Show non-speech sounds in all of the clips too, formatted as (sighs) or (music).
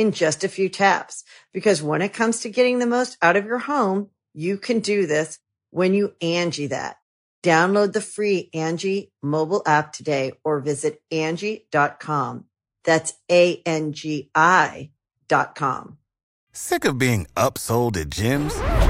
in just a few taps. Because when it comes to getting the most out of your home, you can do this when you Angi that. Download the free Angi mobile app today or visit Angi.com. That's A-N-G-I dot com. Sick of being upsold at gyms?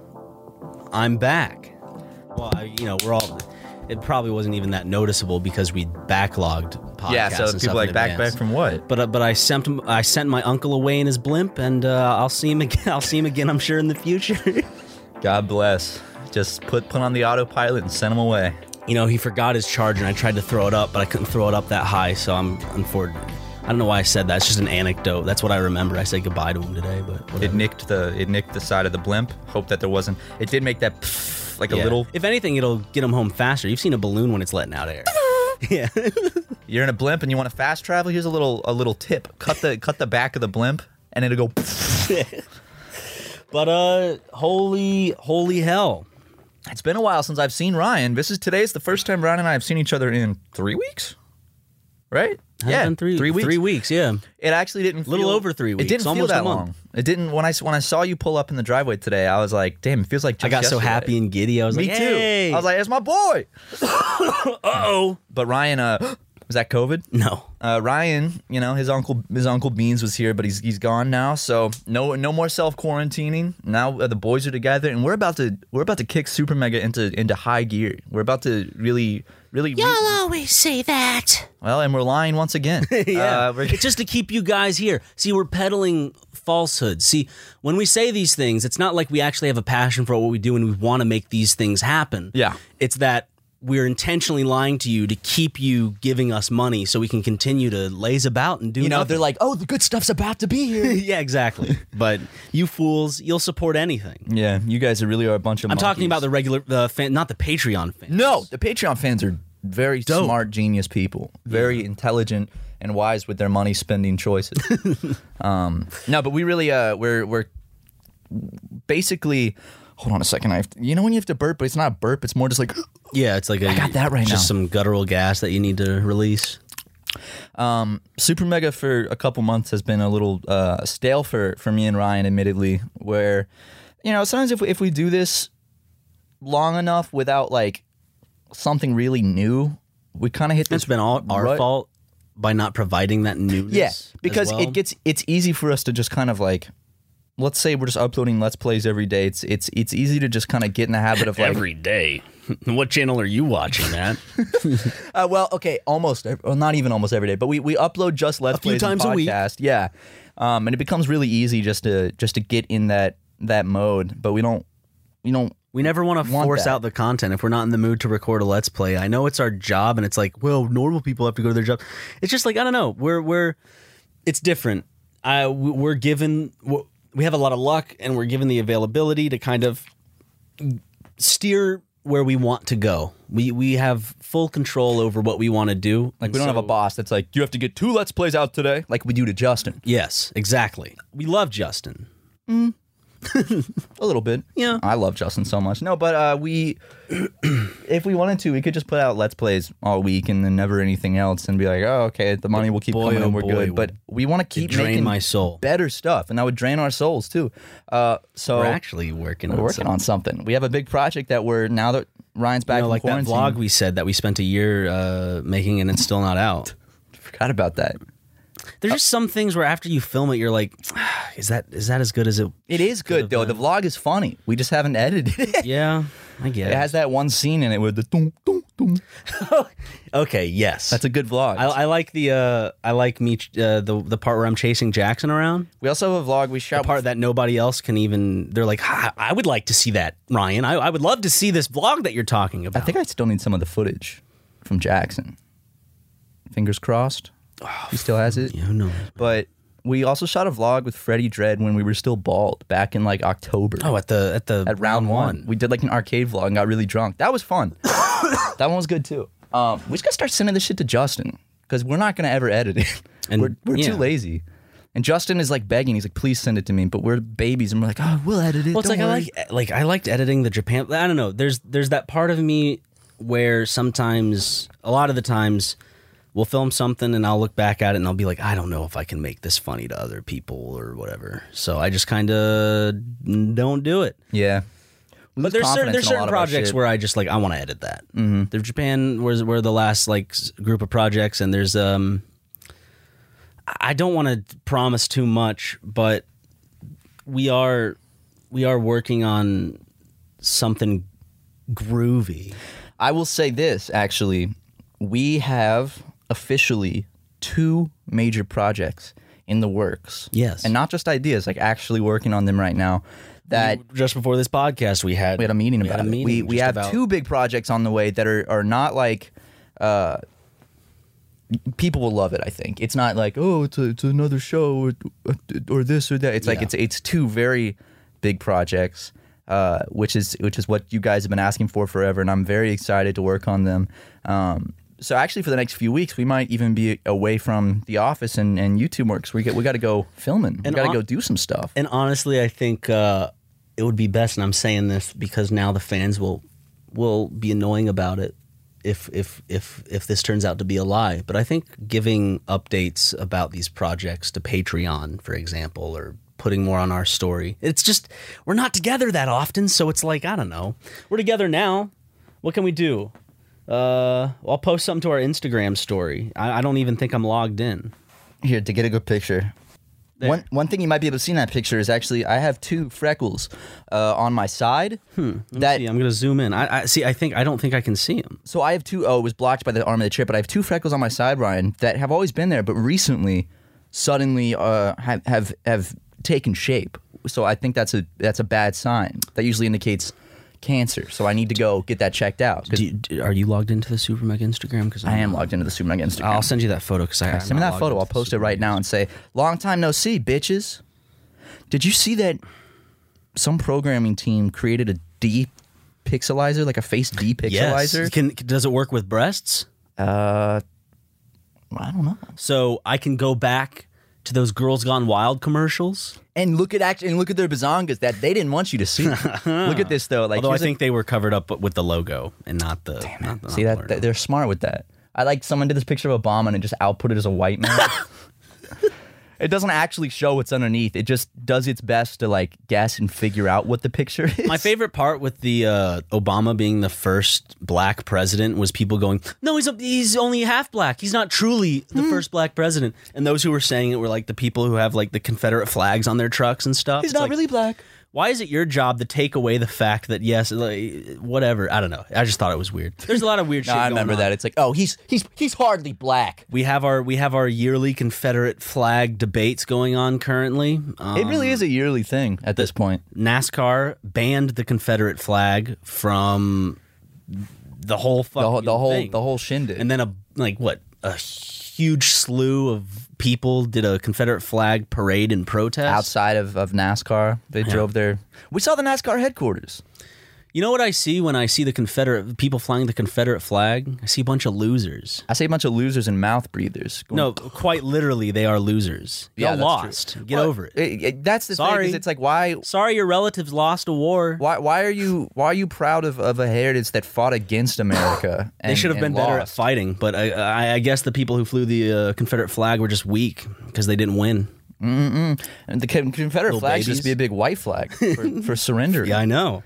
I'm back. Well, I, you know, we're all. It probably wasn't even that noticeable because we backlogged podcasts. Yeah, so and people stuff like in back advance. back from what? But uh, but I sent him. I sent my uncle away in his blimp, and uh, I'll see him again. (laughs) I'll see him again. I'm sure in the future. (laughs) God bless. Just put put on the autopilot and send him away. you know, he forgot his charger, and I tried to throw it up, but I couldn't throw it up that high. So I'm unfortunate. I don't know why I said that. It's just an anecdote. That's what I remember. I said goodbye to him today, but It nicked the it nicked the side of the blimp. Hope that there wasn't. It did make that pfft, like a little. If anything, it'll get him home faster. You've seen a balloon when it's letting out air. (laughs) yeah. (laughs) You're in a blimp and you want to fast travel. Here's a little a little tip. Cut the cut the back of the blimp and it'll go. pfft. (laughs) But uh, holy, holy hell! It's been a while since I've seen Ryan. This is today's the first time Ryan and I have seen each other in three weeks. Right? Has yeah, been three, three weeks. Three weeks, yeah. It actually didn't. A Little feel- over three weeks. It didn't feel almost a that long. It didn't. When I when I saw you pull up in the driveway today, I was like, "Damn, it feels like." Just I got so happy and giddy. I was Me like, me too. "Hey!" I was like, "It's my boy." (coughs) "Uh oh." But Ryan, uh, was that COVID? No. Uh, Ryan, you know his uncle, his uncle Beans was here, but he's he's gone now. So no no more self quarantining. Now uh, the boys are together, and we're about to we're about to kick Super Mega into into high gear. We're about to really really. re- always say that. well, and we're lying once again. (laughs) yeah. Uh, we're- it's just to keep you guys here. See, we're peddling falsehoods. See, when we say these things, it's not like we actually have a passion for what we do and we want to make these things happen. Yeah. It's that we're intentionally lying to you to keep you giving us money so we can continue to laze about and do you know, nothing. they're like, "Oh, the good stuff's about to be here." (laughs) yeah, exactly. (laughs) but you fools, you'll support anything. yeah, you guys are really are a bunch of. I'm talking about the regular, the fan, not the Patreon fan. No, the Patreon fans are very smart, genius people, very intelligent and wise with their money spending choices. (laughs) um, no, but we really uh, we're we're basically. Hold on a second. I have to, you know when you have to burp, but it's not a burp. It's more just like (gasps) Yeah, it's like a, I got that right just now. some guttural gas that you need to release. um, Super Mega for a couple months has been a little uh, stale for for me and Ryan, admittedly. Where you know sometimes if we, if we do this long enough without like something really new, we kind of hit this. It's been all our rut. fault by not providing that newness. Yeah, because well. it gets it's easy for us to just kind of like let's say we're just uploading let's plays every day. It's it's it's easy to just kind of get in the habit of like every day. (laughs) what channel are you watching, Matt? (laughs) uh, well, okay, almost well, not even almost every day, but we we upload just let's few plays and times a week. podcast. Yeah. Um and it becomes really easy just to just to get in that that mode, but we don't you don't we never want to Want force that. out the content if we're not in the mood to record a let's play. I know it's our job, and it's like, well, normal people have to go to their job. It's just like I don't know. We're we're it's different. I we- we're given w- we have a lot of luck, and we're given the availability to kind of steer where we want to go. We we have full control over what we want to do. like we don't have a boss that's like you have to get two let's plays out today like we do to Justin. Yes, exactly. We love Justin. Mm. (laughs) a little bit. Yeah. I love Justin so much. No, but uh, we, (clears throat) if we wanted to, we could just put out let's plays all week and then never anything else, and be like, oh, okay, the money will keep Boy, coming oh and we're boy, good. But we want to keep drain making my soul. better stuff, and that would drain our souls too. Uh, so We're actually working we're on working something. on something. We have a big project that we're now that Ryan's back You know, from like that vlog we said that we spent a year uh, making and it's still not out. (laughs) forgot about that. There's just some things where after you film it, you're like, (sighs) is that is that as good as it? It is good though. The vlog is funny. We just haven't edited it. (laughs) Yeah, I guess. It has that one scene in it with the dum, dum, dum. okay, yes. That's a good vlog. I, I like the uh, I like me uh, the the part where I'm chasing Jackson around. we also have a vlog we The shot part that nobody else can even. They're like, "Ha, I would like to see that, Ryan. I, I would love to see this vlog that you're talking about. I think I still need some of the footage from Jackson. Fingers crossed. He still has it. Yeah, who knows? But we also shot a vlog with Freddie Dredd when we were still bald back in like October. Oh, at the at the at round one. We did like an arcade vlog and got really drunk. That was fun. (coughs) that one was good too. Um, we just gotta start sending this shit to Justin because we're not gonna ever edit it. And- we're we're yeah. too lazy. And Justin is like begging. He's like, "Please send it to me." But we're babies, and we're like, "Oh, we'll edit it." Well, it's like worry." I like like I liked editing the Japan. I don't know. There's there's that part of me where sometimes, a lot of the times, we'll film something and I'll look back at it and I'll be like, I don't know if I can make this funny to other people or whatever. So I just kind of don't do it. Yeah. We But there's certain there's certain lot of our projects where I just like I want to edit that. Mm-hmm. The Japan was were the last like group of projects, and there's um. I don't want to promise too much, but we are we are working on something groovy. I will say this actually, we have officially two major projects in the works. Yes. and not just ideas, like actually working on them right now. That just before this podcast, we had we had a meeting we about a it. meeting we we have about- two big projects on the way that are are not like. Uh, People will love it. I think it's not like oh, it's a, it's another show or, or this or that. It's like it's it's two very big projects, uh, which is which is what you guys have been asking for forever, and I'm very excited to work on them. Um, so actually, for the next few weeks, we might even be away from the office and, and YouTube works. We get we got to go filming. we And got to go do some stuff. And honestly, I think uh, it would be best, and I'm saying this because now the fans will will be annoying about it if if if if this turns out to be a lie. But I think giving updates about these projects to Patreon, for example, or putting more on our story, it's just we're not together that often, so it's like I don't know. We're together now. What can we do? Uh, I'll post something to our Instagram story. I, I don't even think I'm logged in. Here to get a good picture. There. One one thing you might be able to see in that picture is actually I have two freckles uh, on my side. Hmm. Let me that see, I'm gonna zoom in. I, I see. I think I don't think I can see them. so I have two oh it was blocked by the arm of the chair, but I have two freckles on my side, Ryan, that have always been there, but recently, suddenly uh, have have have taken shape. So I think that's a that's a bad sign. That usually indicates cancer. So I need to go get that checked out. 'cause Do you, are you logged into the Super Mega Instagram? Because I am logged into the Super Mega Instagram. I'll send you that photo because I Send me that photo. I'll post it right now and say, "Long time no see, bitches." Did you see that? Some programming team created a depixelizer, like a face Yes. depixelizer. Can does it work with breasts? Uh, I don't know. So I can go back to those Girls Gone Wild commercials. And look at act and look at their bazongas that they didn't want you to see. (laughs) look at this though. Like, Although I here's a- think they were covered up with the logo and not the. not the see not that, that they're smart with that. I like someone did this picture of Obama and it just output it as a white man. (laughs) (laughs) it doesn't actually show what's underneath. It just does its best to like guess and figure out what the picture is. My favorite part with the uh, Obama being the first black president was people going, "No, he's a, he's only half black. He's not truly the Hmm. first black president." And those who were saying it were like the people who have like the Confederate flags on their trucks and stuff. He's It's not like, really black. Why is it your job to take away the fact that yes, like, whatever? I don't know. I just thought it was weird. There's a lot of weird (laughs) No, shit. I going remember on. that. It's like, oh, he's he's he's hardly black. We have our we have our yearly Confederate flag debates going on currently. Um, It really is a yearly thing at this point. NASCAR banned the Confederate flag from the whole fucking The whole the whole thing. the whole shindig. and then a like what a huge slew of people did a Confederate flag parade in protest outside of, of NASCAR, they drove their. We saw the NASCAR headquarters. You know what I see when I see the Confederate people flying the Confederate flag? I see a bunch of losers. I see a bunch of losers and mouth breathers. going, No, quite literally, they are losers. Yeah, Y'all lost. true. Get Well, over it. that's the thing. Sorry. Is it's like why Sorry, your relatives lost a war. why why are you why are you proud of, of a heritage that fought against America? they should have been and better at fighting, but I, I, I guess the people who flew the uh, Confederate flag were just weak because they didn't win. And the Confederate flag should just be a big white flag for, (laughs) for surrender. Yeah, I know.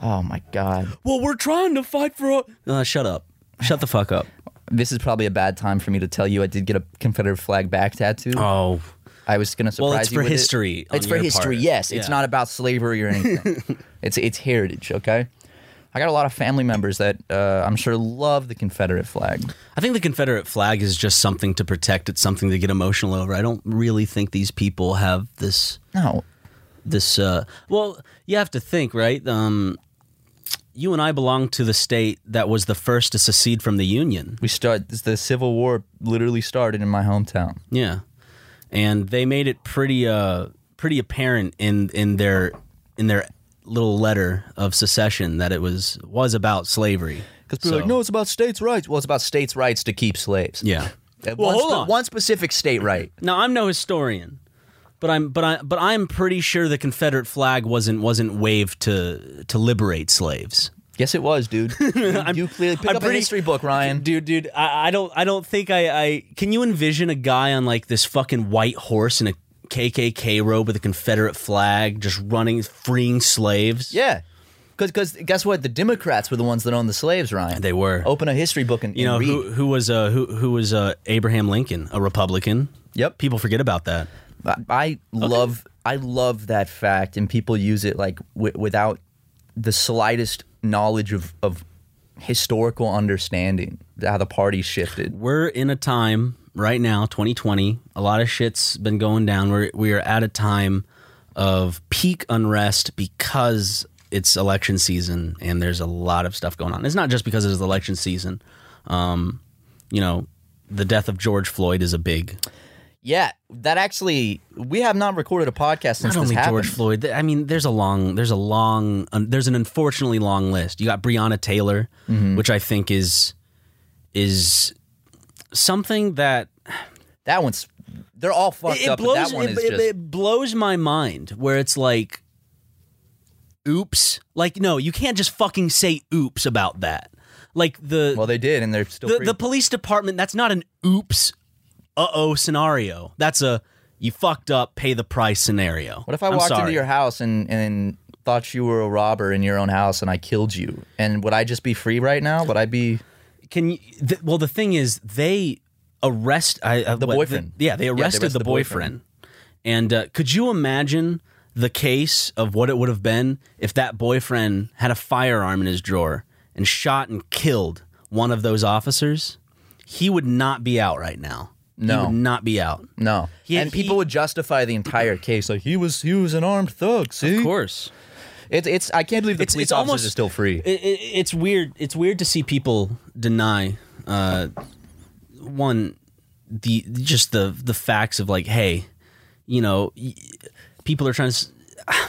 Oh my god. Well, we're trying to fight for. Uh, shut up. Shut the fuck up. This is probably a bad time for me to tell you I did get a Confederate flag back tattoo. Oh, I was gonna surprise Well, it's you for with it. history on It's for history. part. Yes, it's not about slavery or anything. (laughs) it's it's heritage. Okay. I got a lot of family members that uh, I'm sure love the Confederate flag. I think the Confederate flag is just something to protect. It's something to get emotional over. I don't really think these people have this No, this uh well you have to think right um you and i belong to the state that was the first to secede from the union we start. The Civil War literally started in my hometown. yeah and they made it pretty uh pretty apparent in in their in their little letter of secession that it was was about slavery Because people are like, no, it's about states' rights. Well, it's about states' rights to keep slaves. yeah Well, one, hold on. one specific state right. now i'm no historian but i'm but i but i'm pretty sure the confederate flag wasn't wasn't waved to to liberate slaves Yes, it was, dude. (laughs) You, you clearly pick I'm up pretty- a history book, Ryan. dude dude I, I don't i don't think I, I can you envision a guy on like this fucking white horse in a kkk robe with a confederate flag just running freeing slaves Yeah, because guess what? The Democrats were the ones that owned the slaves, Ryan. they were Open a history book and, you know and who who was uh who who was uh abraham lincoln a republican Yep. people forget about that I, I love I love that fact, and people use it like w- without the slightest knowledge of of historical understanding how the party shifted. we're in a time right now 2020 a lot of shit's been going down. We're we are at a time of peak unrest because it's election season and there's a lot of stuff going on. It's not just because it's election season. Um you know the death of george floyd is a big Yeah, that actually we have not recorded a podcast since not this only happened. george floyd th- i mean there's a long there's a long there's an unfortunately long list you got breonna taylor Mm-hmm. which i think is is something that That one's they're all fucked it up. blows but that one it, is it- just it blows my mind where it's like oops like no you can't just fucking say oops about that like the well, they did, and they're still the, free. the police department that's not an oops uh-oh scenario that's a you fucked up pay the price scenario What if I I'm walked sorry. into your house and and thought you were a robber in your own house and I killed you? And would I just be free right now? Would I be? can you th- well the thing is they arrest I, uh, The what, boyfriend. yeah they they arrested arrested the the boyfriend, and uh, could you imagine the case of what it would have been if that boyfriend had a firearm in his drawer and shot and killed one of those officers he would not be out right now he No. would not be out No. He- and people would justify the entire case like he was he was an armed thug. See, of course it's it's I can't believe the It's- police it's officers almost- are still free. it, it, it's weird. It's weird to see people deny uh, one the just the the facts of like, hey, you know, people are trying to. (sighs)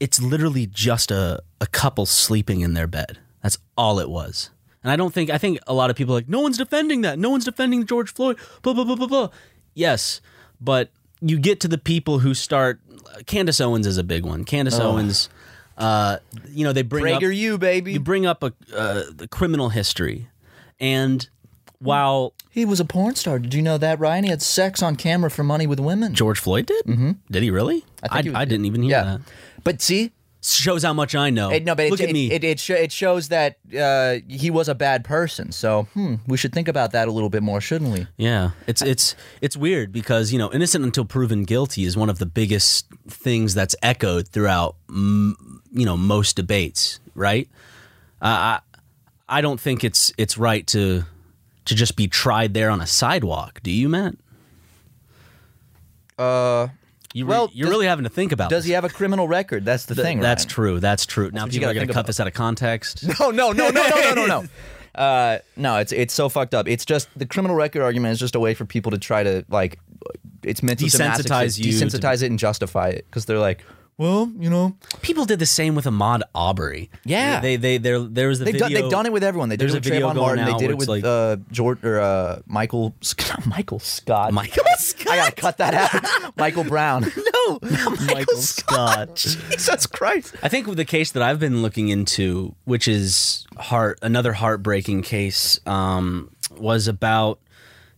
It's literally just a a couple sleeping in their bed. That's all it was. And I don't think I think a lot of people are like no one's defending that. No one's defending George Floyd. Blah blah blah blah blah. Yes, but you get to the people who start. Candace Owens is a big one. Candace Owens. Uh, you know they bring up, you, baby. you bring up a uh, the criminal history, and while he was a porn star. Did you know that, Ryan? He had sex on camera for money with women. George Floyd did, mm-hmm. did he really? I think he was- I didn't even hear yeah. that. But see, Shows how much I know. it, no, but look it, at me. It it, sho- it shows that uh, he was a bad person. So hmm, we should think about that a little bit more, shouldn't we? yeah, it's it's it's weird because you know innocent until proven guilty is one of the biggest things that's echoed throughout you know most debates, right? Uh, I I don't think it's it's right to to just be tried there on a sidewalk. Do you, Matt? Uh, You Well, you're does- really having to think about. does this. he have a criminal record? That's the Th- thing. That's Ryan. true. That's true. Now what you people are going to cut about. this out of context. (laughs) No, no, no, no, no, no, no, no. (laughs) Uh, no, it's it's so fucked up. It's just the criminal record argument is just a way for people to try to like, it's meant to Desensitize desensitize you to- desensitize it, and justify it because they're like, well, you know, People did the same with Ahmaud Arbery. Yeah. they they there there was a they've video. done they've done it with everyone. They did There's it a with video Trayvon Martin. They did it with like- uh, George or uh, Michael Scott, (laughs) Michael Scott. Michael Scott. (laughs) I gotta cut that out. (laughs) Michael Brown. no, Michael, Scott. Jesus Christ. I think the case that I've been looking into, which is heart another heartbreaking case, um, was about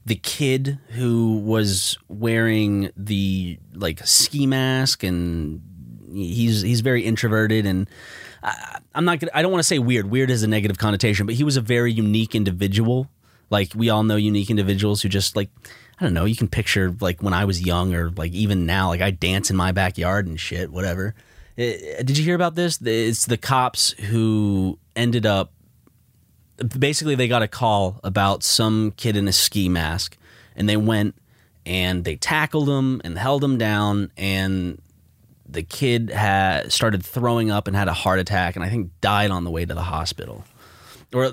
the kid who was wearing the like ski mask and he's he's very introverted and I, I'm not gonna I don't want to say weird. Weird is a negative connotation, but he was a very unique individual. Like we all know unique individuals who just like I don't know. You can picture like when I was young or like even now, like I dance in my backyard and shit, whatever. Eh, did you hear about this? It's the cops who ended up basically they got a call about some kid in a ski mask and they went and they tackled him and held him down and the kid had started throwing up and had a heart attack and I think died on the way to the hospital. Or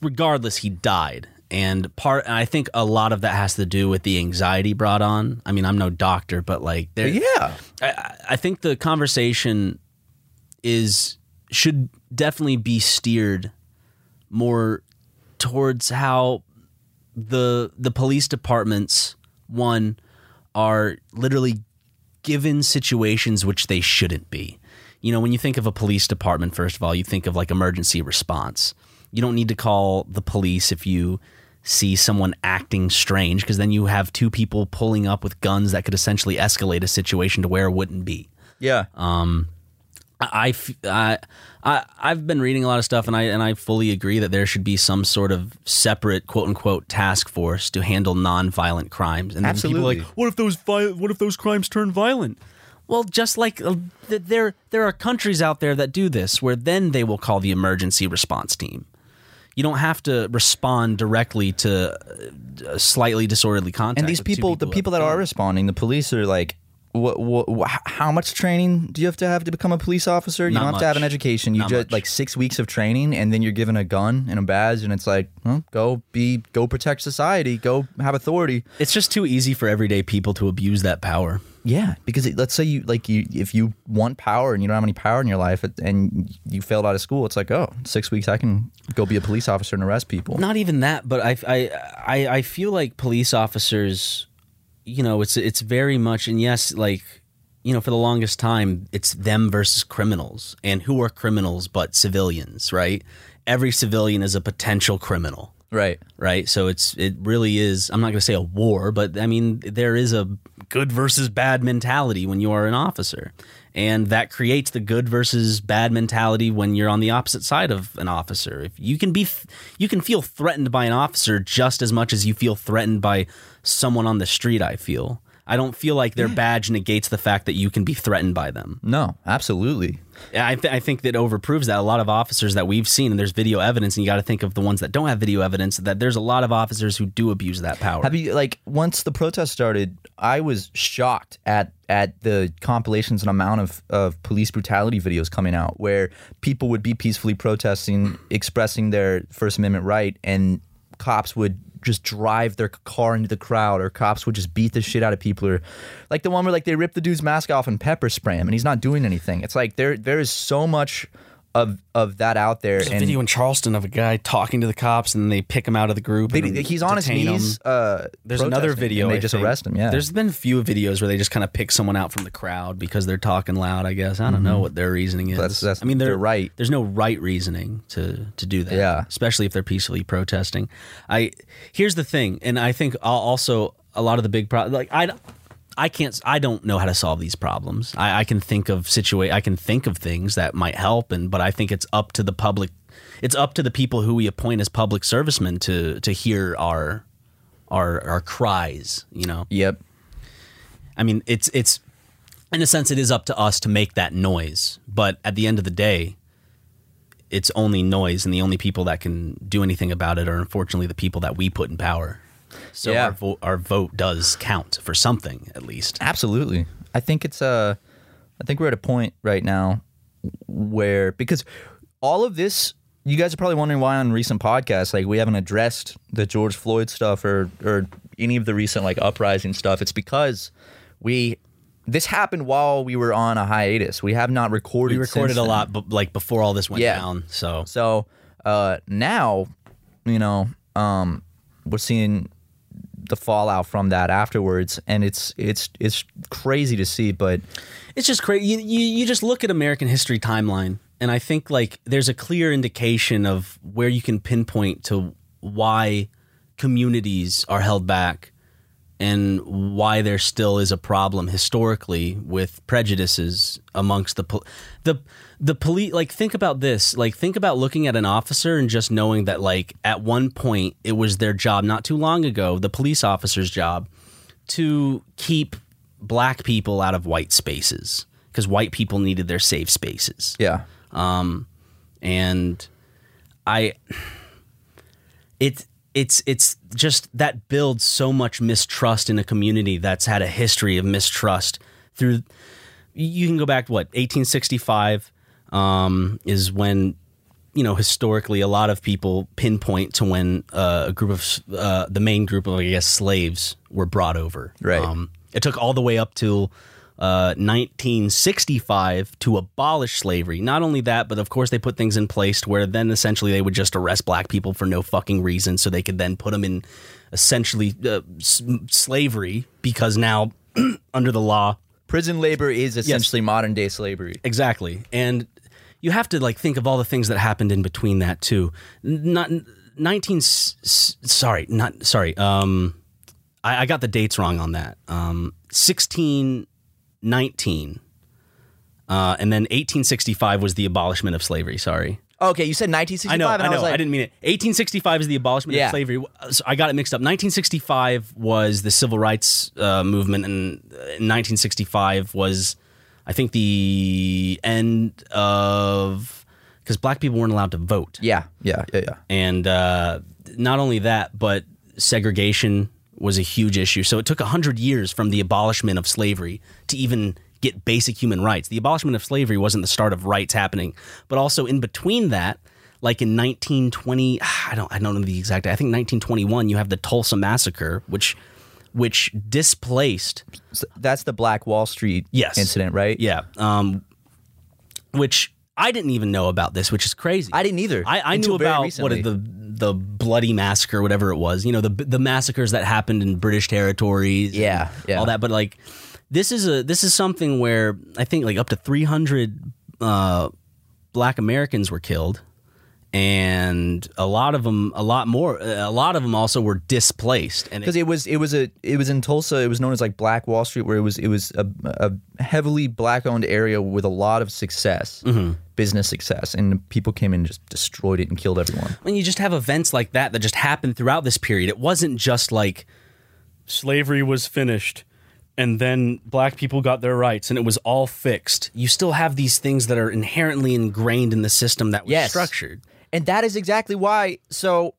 regardless he died. And part and I think a lot of that has to do with the anxiety brought on. I mean, I'm no doctor, but like there Yeah. I, I think the conversation is should definitely be steered more towards how the the police departments one are literally given situations which they shouldn't be. You know, when you think of a police department, first of all, you think of like emergency response. You don't need to call the police if you see someone acting strange because then you have two people pulling up with guns that could essentially escalate a situation to where it wouldn't be. Yeah. Um, I, I, I, I've been reading a lot of stuff, and I and I fully agree that there should be some sort of separate quote unquote task force to handle nonviolent crimes. And then people are like, what if those vi- what if those crimes turn violent? Well, just like uh, th- there there are countries out there that do this, where then they will call the emergency response team. You don't have to respond directly to uh, slightly disorderly contact. and these two people, the people that are responding, the police are like, what, what, wh- how much training do you have to have to become a police officer? You Not don't have to have an education. You Not just much. like six weeks of training, and then you're given a gun and a badge, and it's like, well, go be, go protect society, go have authority. It's just too easy for everyday people to abuse that power. Yeah, because it, let's say you like you if you want power and you don't have any power in your life, and you failed out of school, it's like, oh, six weeks I can go be a police officer and arrest people. Not even that, but I, I, I, I feel like police officers, you know, it's it's very much, and yes, like, you know, for the longest time, it's them versus criminals, and who are criminals but civilians, right? Every civilian is a potential criminal, Right. right? So it's it really is. I'm not going to say a war, but I mean there is a good versus bad mentality when you are an officer, and that creates the good versus bad mentality when you're on the opposite side of an officer. If you can be, you can feel threatened by an officer just as much as you feel threatened by someone on the street. I feel. I don't feel like their badge negates the fact that you can be threatened by them. No, absolutely. I, th- I think that overproves that. A lot of officers that we've seen, and there's video evidence, and you got to think of the ones that don't have video evidence, that there's a lot of officers who do abuse that power. Have you like once the protest started? I was shocked at at the compilations and amount of, of police brutality videos coming out where people would be peacefully protesting, expressing their First Amendment right, and cops would just drive their car into the crowd, or cops would just beat the shit out of people, or like the one where like they rip the dude's mask off and pepper spray him, and he's not doing anything. It's like there there is so much of of that out there, There's a and video in Charleston of a guy talking to the cops, and they pick him out of the group. they, and he's on his knees. Uh, There's another video. and they I just think. arrest him. Yeah, There's been a few videos where they just kind of pick someone out from the crowd because they're talking loud. I guess I don't know what their reasoning is. Mm-hmm. That's- that's I mean, they're, their right. There's no right reasoning to to do that. Yeah. especially if they're peacefully protesting. I here's the thing, and I think al- also a lot of the big problems. Like I. I can't. I don't know how to solve these problems. I, I can think of situa- I can think of things that might help, and but I think it's up to the public. It's up to the people who we appoint as public servicemen to to hear our our our cries. You know. Yep. I mean, it's it's in a sense it is up to us to make that noise, but at the end of the day, it's only noise, and the only people that can do anything about it are unfortunately the people that we put in power. So Yeah. our vote our vote does count for something at least. Absolutely. I think it's uh I think we're at a point right now where because all of this you guys are probably wondering why on recent podcasts like we haven't addressed the George Floyd stuff or or any of the recent like uprising stuff. It's because we this happened while we were on a hiatus. We have not recorded. We recorded a then. lot, but like before all this went Yeah. down. So So uh, now, you know, um, we're seeing the fallout from that afterwards, and it's it's it's crazy to see. But it's just crazy. You, you you just look at American history timeline, and I think like there's a clear indication of where you can pinpoint to why communities are held back and why there still is a problem historically with prejudices amongst the pol- the the police like think about this like think about looking at an officer and just knowing that like at one point it was their job not too long ago the police officer's job to keep black people out of white spaces because white people needed their safe spaces. Yeah, Um and I it it's it's just that builds so much mistrust in a community that's had a history of mistrust through you can go back to what 1865 um, is when you know historically a lot of people pinpoint to when uh, a group of uh, the main group of I guess slaves were brought over Right. um, it took all the way up till uh, 1965 to abolish slavery. Not only that, but of course they put things in place to where then essentially they would just arrest black people for no fucking reason, so they could then put them in essentially uh, s- slavery because now (clears throat) under the law prison labor is essentially modern day slavery. Exactly. And you have to like think of all the things that happened in between that too. Not 19 s- s- sorry, not sorry. Um I, I got the dates wrong on that. Um 1619 uh, and then 1865 was the abolishment of slavery. Sorry, Okay, you said 1965. I know, and I know, was like, I didn't mean it. 1865 is the abolishment Yeah. of slavery. So I got it mixed up. 1965 was the civil rights uh, movement, and uh, 1965 was, I think, the end of because black people weren't allowed to vote, Yeah, yeah, yeah, yeah. and uh, not only that, but segregation was a huge issue. So it took hundred years from the abolishment of slavery to even get basic human rights. The abolishment of slavery wasn't the start of rights happening, but also in between that, like in 1920, I don't, I don't know the exact. I think 1921, you have the Tulsa massacre, which, which displaced that's the Black Wall Street Yes. incident, right? yeah. Um, which I didn't even know about this, which is crazy. I didn't either. I, I knew about recently. what the the bloody massacre, whatever it was. You know, the the massacres that happened in British territories. Yeah, yeah. all that. But like, this is a this is something where I think like up to three hundred uh, Black Americans were killed, and a lot of them, a lot more, a lot of them also were displaced. And it, because it was it was a it was in Tulsa. It was known as like Black Wall Street, where it was it was a, a heavily black owned area with a lot of success, Mm-hmm. business success, and people came in and just destroyed it and killed everyone. when you just have events like that that just happened throughout this period, it wasn't just like slavery was finished and then black people got their rights and it was all fixed. You still have these things that are inherently ingrained in the system that was Yes. structured. And that is exactly why. So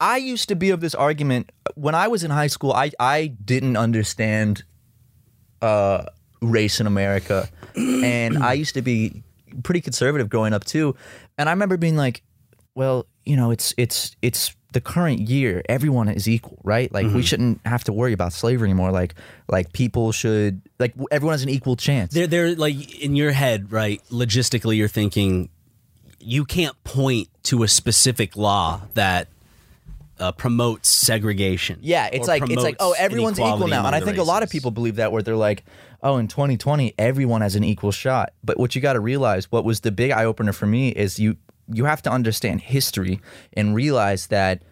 I used to be of this argument when I was in high school. I I didn't understand uh, race in America, (clears throat) and I used to be pretty conservative growing up too. And I remember being like, "Well, you know, it's it's it's the current year. Everyone is equal, right? Like we shouldn't have to worry about slavery anymore. Like like people should like everyone has an equal chance." They're they're like in your head, right? Logistically, you're thinking you can't point to a specific law that uh, promotes segregation. Yeah, it's like it's like oh everyone's equal now, and I think a lot of people believe that where they're like, oh, in 2020 everyone has an equal shot. But what you got to realize, what was the big eye opener for me is you you have to understand history and realize that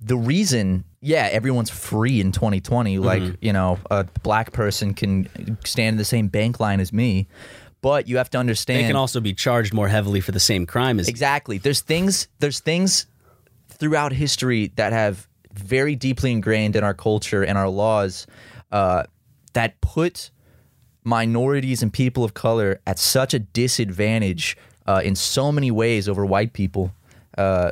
the reason yeah everyone's free in 2020 like Mm-hmm. you know a black person can stand in the same bank line as me but you have to understand They can also be charged more heavily for the same crime as Exactly. There's things there's things throughout history that have very deeply ingrained in our culture and our laws uh, that put minorities and people of color at such a disadvantage uh, in so many ways over white people. Uh,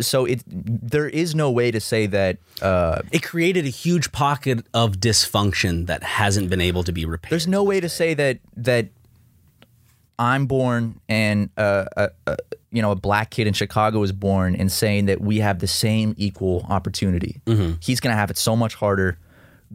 so it there is no way to say that uh, it created a huge pocket of dysfunction that hasn't been able to be repaired. there's no way to say that that I'm born and uh, a, a you know a black kid in Chicago is born and saying that we have the same equal opportunity. He's gonna have it so much harder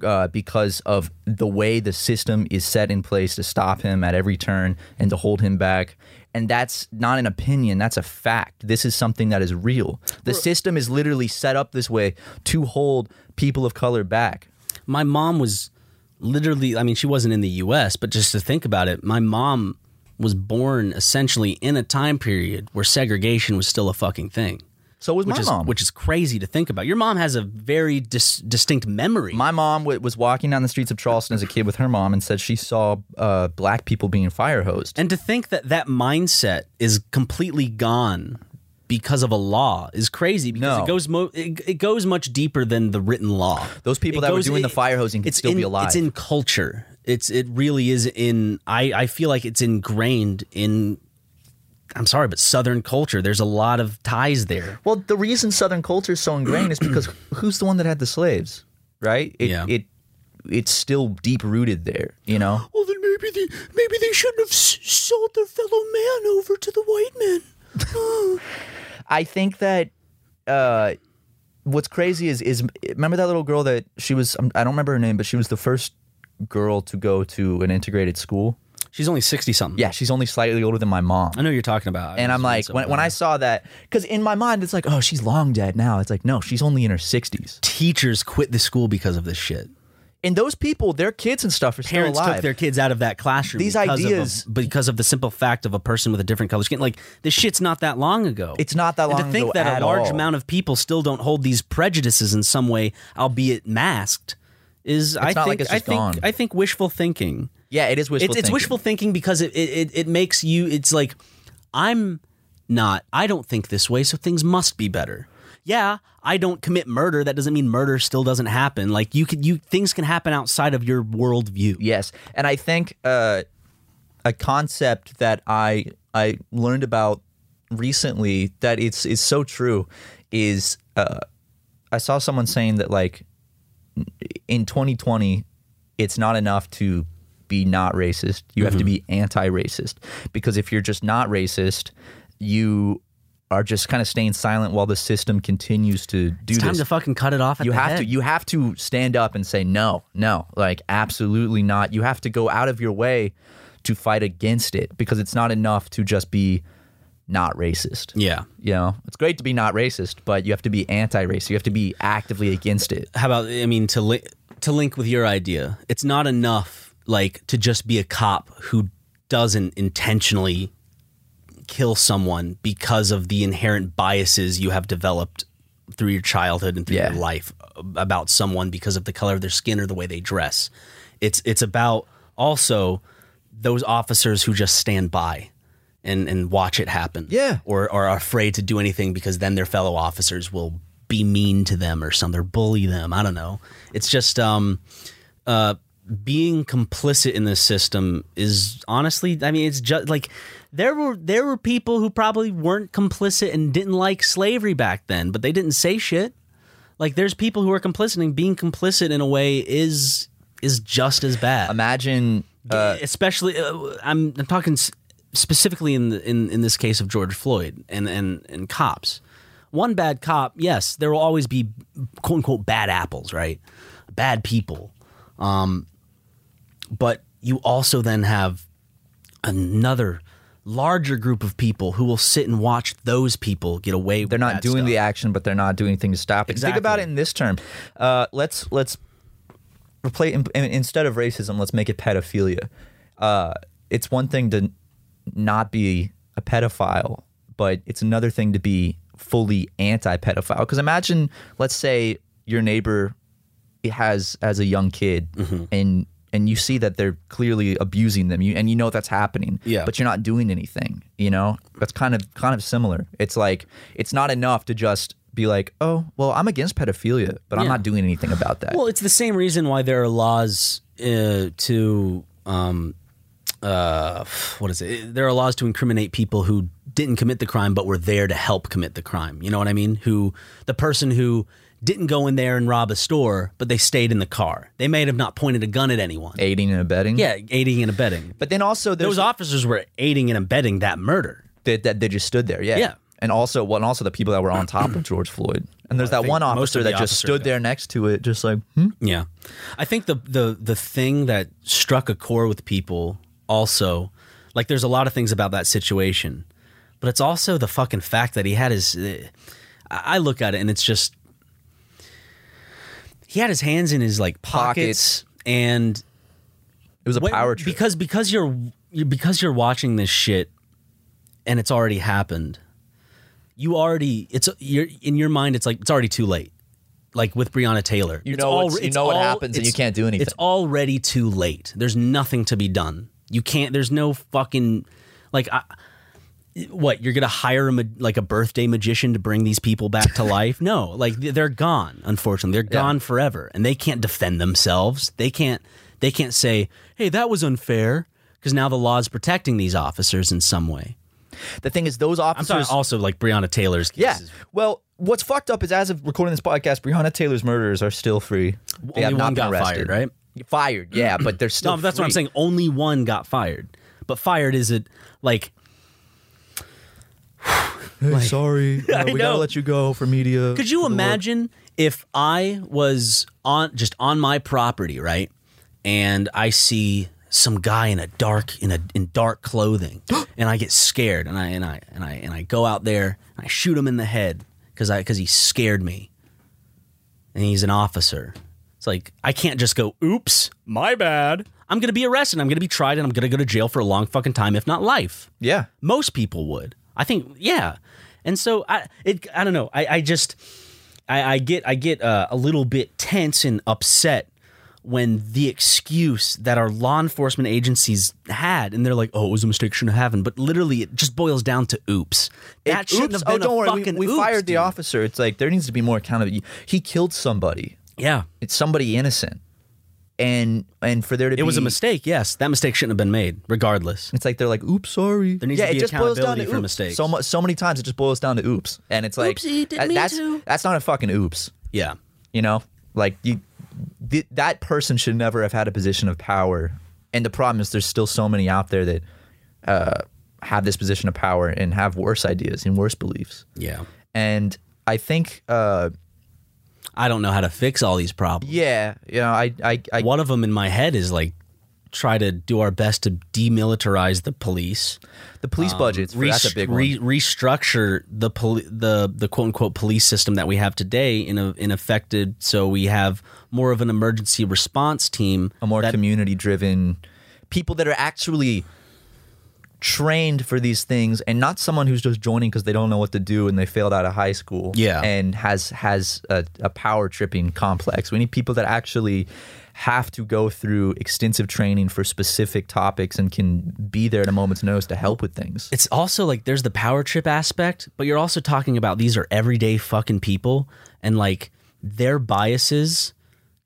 uh, because of the way the system is set in place to stop him at every turn and to hold him back. And that's not an opinion, that's a fact. This is something that is real. The system is literally set up this way to hold people of color back. my mom was literally i mean she wasn't in the us but just to think about it my mom was born essentially in a time period where segregation was still a fucking thing So was which my is mom. which is crazy to think about your mom has a very dis- distinct memory my mom w- was walking down the streets of Charleston as a kid with her mom and said she saw uh, black people being fire hosed. and to think that that mindset is completely gone because of a law is crazy because No. it goes mo- it, it goes much deeper than the written law Those people It that were goes- doing the it- fire hosing can it's still in, be alive. It's in culture. It's it really is in. I I feel like it's ingrained in. I'm sorry, but Southern culture. There's a lot of ties there. Well, the reason Southern culture is so ingrained is because (clears throat) who's the one that had the slaves, right? It, Yeah. It it's still deep rooted there, you know. Well, then maybe they maybe they shouldn't have sold their fellow man over to the white men. (laughs) I think that uh, what's crazy is is remember that little girl that she was um, I don't remember her name, but she was the first girl to go to an integrated school. She's only sixty something. Yeah, she's only slightly older than my mom. I know you're talking about. And I'm like, when, when I saw that, because in my mind it's like, oh, she's long dead now. It's like, no, she's only in her 60s. teachers quit the school because of this shit. And those people, their kids and stuff are Parents still alive. took their kids out of that classroom. These because of a- ideas- because of the simple fact of a person with a different color skin. Like this shit's not that long ago. It's not that And long to think ago that at a large all. amount of people still don't hold these prejudices in some way, albeit masked, is I not think like it's I think gone. I think wishful thinking. yeah, it is wishful it's, it's wishful thinking because it, it it it makes you. It's like I'm not. I don't think this way, so things must be better. Yeah, I don't commit murder. That doesn't mean murder still doesn't happen. Like you could, you things can happen outside of your worldview. Yes, and I think uh, a concept that I I learned about recently that it's is so true is uh, I saw someone saying that like in 2020 it's not enough to be not racist. You have to mm-hmm. be anti-racist because if you're just not racist, you are just kind of staying silent while the system continues to do It's time this to fucking cut it off. At you the have head. to you have to stand up and say no no like absolutely not you have to go out of your way to fight against it because it's not enough to just be not racist Yeah. you know it's great to be not racist but you have to be anti-racist you have to be actively against it How about I mean to li- to link with your idea? It's not enough like to just be a cop who doesn't intentionally kill someone because of the inherent biases you have developed through your childhood and through Yeah. your life about someone because of the color of their skin or the way they dress. It's it's about also those officers who just stand by and and watch it happen. Yeah. Or, or are afraid to do anything because then their fellow officers will be mean to them or something or bully them. I don't know. It's just um uh being complicit in this system is honestly I mean it's just like there were there were people who probably weren't complicit and didn't like slavery back then, but they didn't say shit. Like there's people who are complicit and being complicit in a way is is just as bad imagine uh, especially uh, I'm, I'm talking specifically in the, in in this case of George Floyd and and and cops. One bad cop, yes, there will always be quote unquote bad apples, right? Bad people. Um, but you also then have another larger group of people who will sit and watch those people get away they're not doing stuff. the action but they're not doing anything to stop it think about it in this term uh, let's let's replace instead of racism let's make it pedophilia uh, it's one thing to not be a pedophile but it's another thing to be fully anti-pedophile. Because imagine let's say your neighbor has as a young kid Mm-hmm. and and you see that they're clearly abusing them you, and you know that's happening Yeah. but you're not doing anything you know? That's kind of kind of similar. It's like it's not enough to just be like oh well i'm against pedophilia but i'm not doing anything about that. Well, it's the same reason why there are laws uh, to um, uh, what is it? There are laws to incriminate people who didn't commit the crime but were there to help commit the crime. You know what I mean? Who the person who didn't go in there and rob a store, but they stayed in the car. They may have not pointed a gun at anyone. aiding and abetting Yeah, aiding and abetting. but then also Those officers were aiding and abetting that murder. that, that they just stood there yeah Yeah. and also well, and also the people that were on top of George Floyd. And there's I that one officer of that just stood there next to it, just like, hmm? Yeah. I think the the the thing that struck a core with people also like there's a lot of things about that situation. But it's also the fucking fact that he had his uh, I look at it and it's just he had his hands in his like pockets, and it was a power trip. because because you're because you're watching this shit and it's already happened. You already it's you're in your mind it's like it's already too late. Like with Breonna Taylor, You It's know you know what happens and you can't do anything. It's already too late. There's nothing to be done. You can't. There's no fucking like. I, what you're gonna hire a like a birthday magician to bring these people back to life? No, like they're gone. Unfortunately, they're gone forever, and they can't defend themselves. They can't. They can't say, "Hey, that was unfair," because now the law is protecting these officers in some way. the thing is, those I'm officers. also like Breonna Taylor's case. yeah. Well, what's fucked up is as of recording this podcast, Breonna Taylor's murderers are still free. They Only have not one been got arrested. fired, right? Fired, yeah, but they're still. No, that's what I'm free. saying. Only one got fired, but fired is it like (sighs) Hey, sorry, (laughs) uh, I we know. gotta let you go for media. Could you imagine if I was on just on my property, right? And I see some guy in a dark in a in dark clothing (gasps) and I get scared and I and I and I and I go out there and I shoot him in the head cuz I cuz he scared me. And he's an officer. It's like I can't just go, "Oops, my bad." I'm going to be arrested. I'm going to be tried and I'm going to go to jail for a long fucking time if not life. Yeah, Most people would. I think, yeah. And so I, it, I don't know. I, I just, I, I get, I get uh, a little bit tense and upset when the excuse that our law enforcement agencies had, and they're like, "Oh, it was a mistake, shouldn't have happened." But literally, it just boils down to "oops." That It- shouldn't oops. have been oh, don't a worry. fucking We, we oops, fired the dude. officer. It's like there needs to be more accountability. He killed somebody. Yeah, It's somebody innocent, and and for there to it be was a mistake. Yes, that mistake shouldn't have been made, regardless. It's like they're like, "Oops, sorry." There needs yeah, to be it just boils down accountability to for oops. mistakes. So much, so many times it just boils down to oops, and it's like, Oopsie, didn't that- that's to. that's not a fucking oops. Yeah, You know, like you, th- that person should never have had a position of power. And the problem is, there's still so many out there that uh, have this position of power and have worse ideas and worse beliefs. yeah. And I think, uh, I don't know how to fix all these problems. yeah, you know, I, I, I One of them in my head is like try to do our best to demilitarize the police. the police um, budgets. for- that's a big one. re- restructure the poli- the the quote unquote police system that we have today in a, in affected so we have more of an emergency response team. a more that, community driven people that are actually trained for these things and not someone who's just joining because they don't know what to do and they failed out of high school Yeah. and has has a, a power tripping complex we need people that actually have to go through extensive training for specific topics and can be there at a moment's notice to help with things It's also like there's the power trip aspect, but you're also talking about these are everyday fucking people and like their biases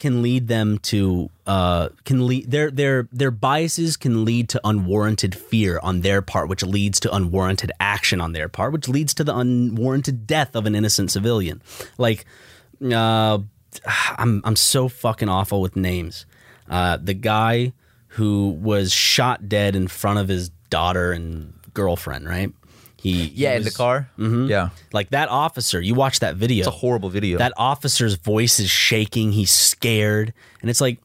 can lead them to uh can lead their their their biases can lead to unwarranted fear on their part which leads to unwarranted action on their part which leads to the unwarranted death of an innocent civilian. Like uh I'm I'm so fucking awful with names. Uh the guy who was shot dead in front of his daughter and girlfriend right he he yeah in the car? Mm-hmm. yeah. Like that officer you watch that video. It's a horrible video. That officer's voice is shaking. He's scared. And it's like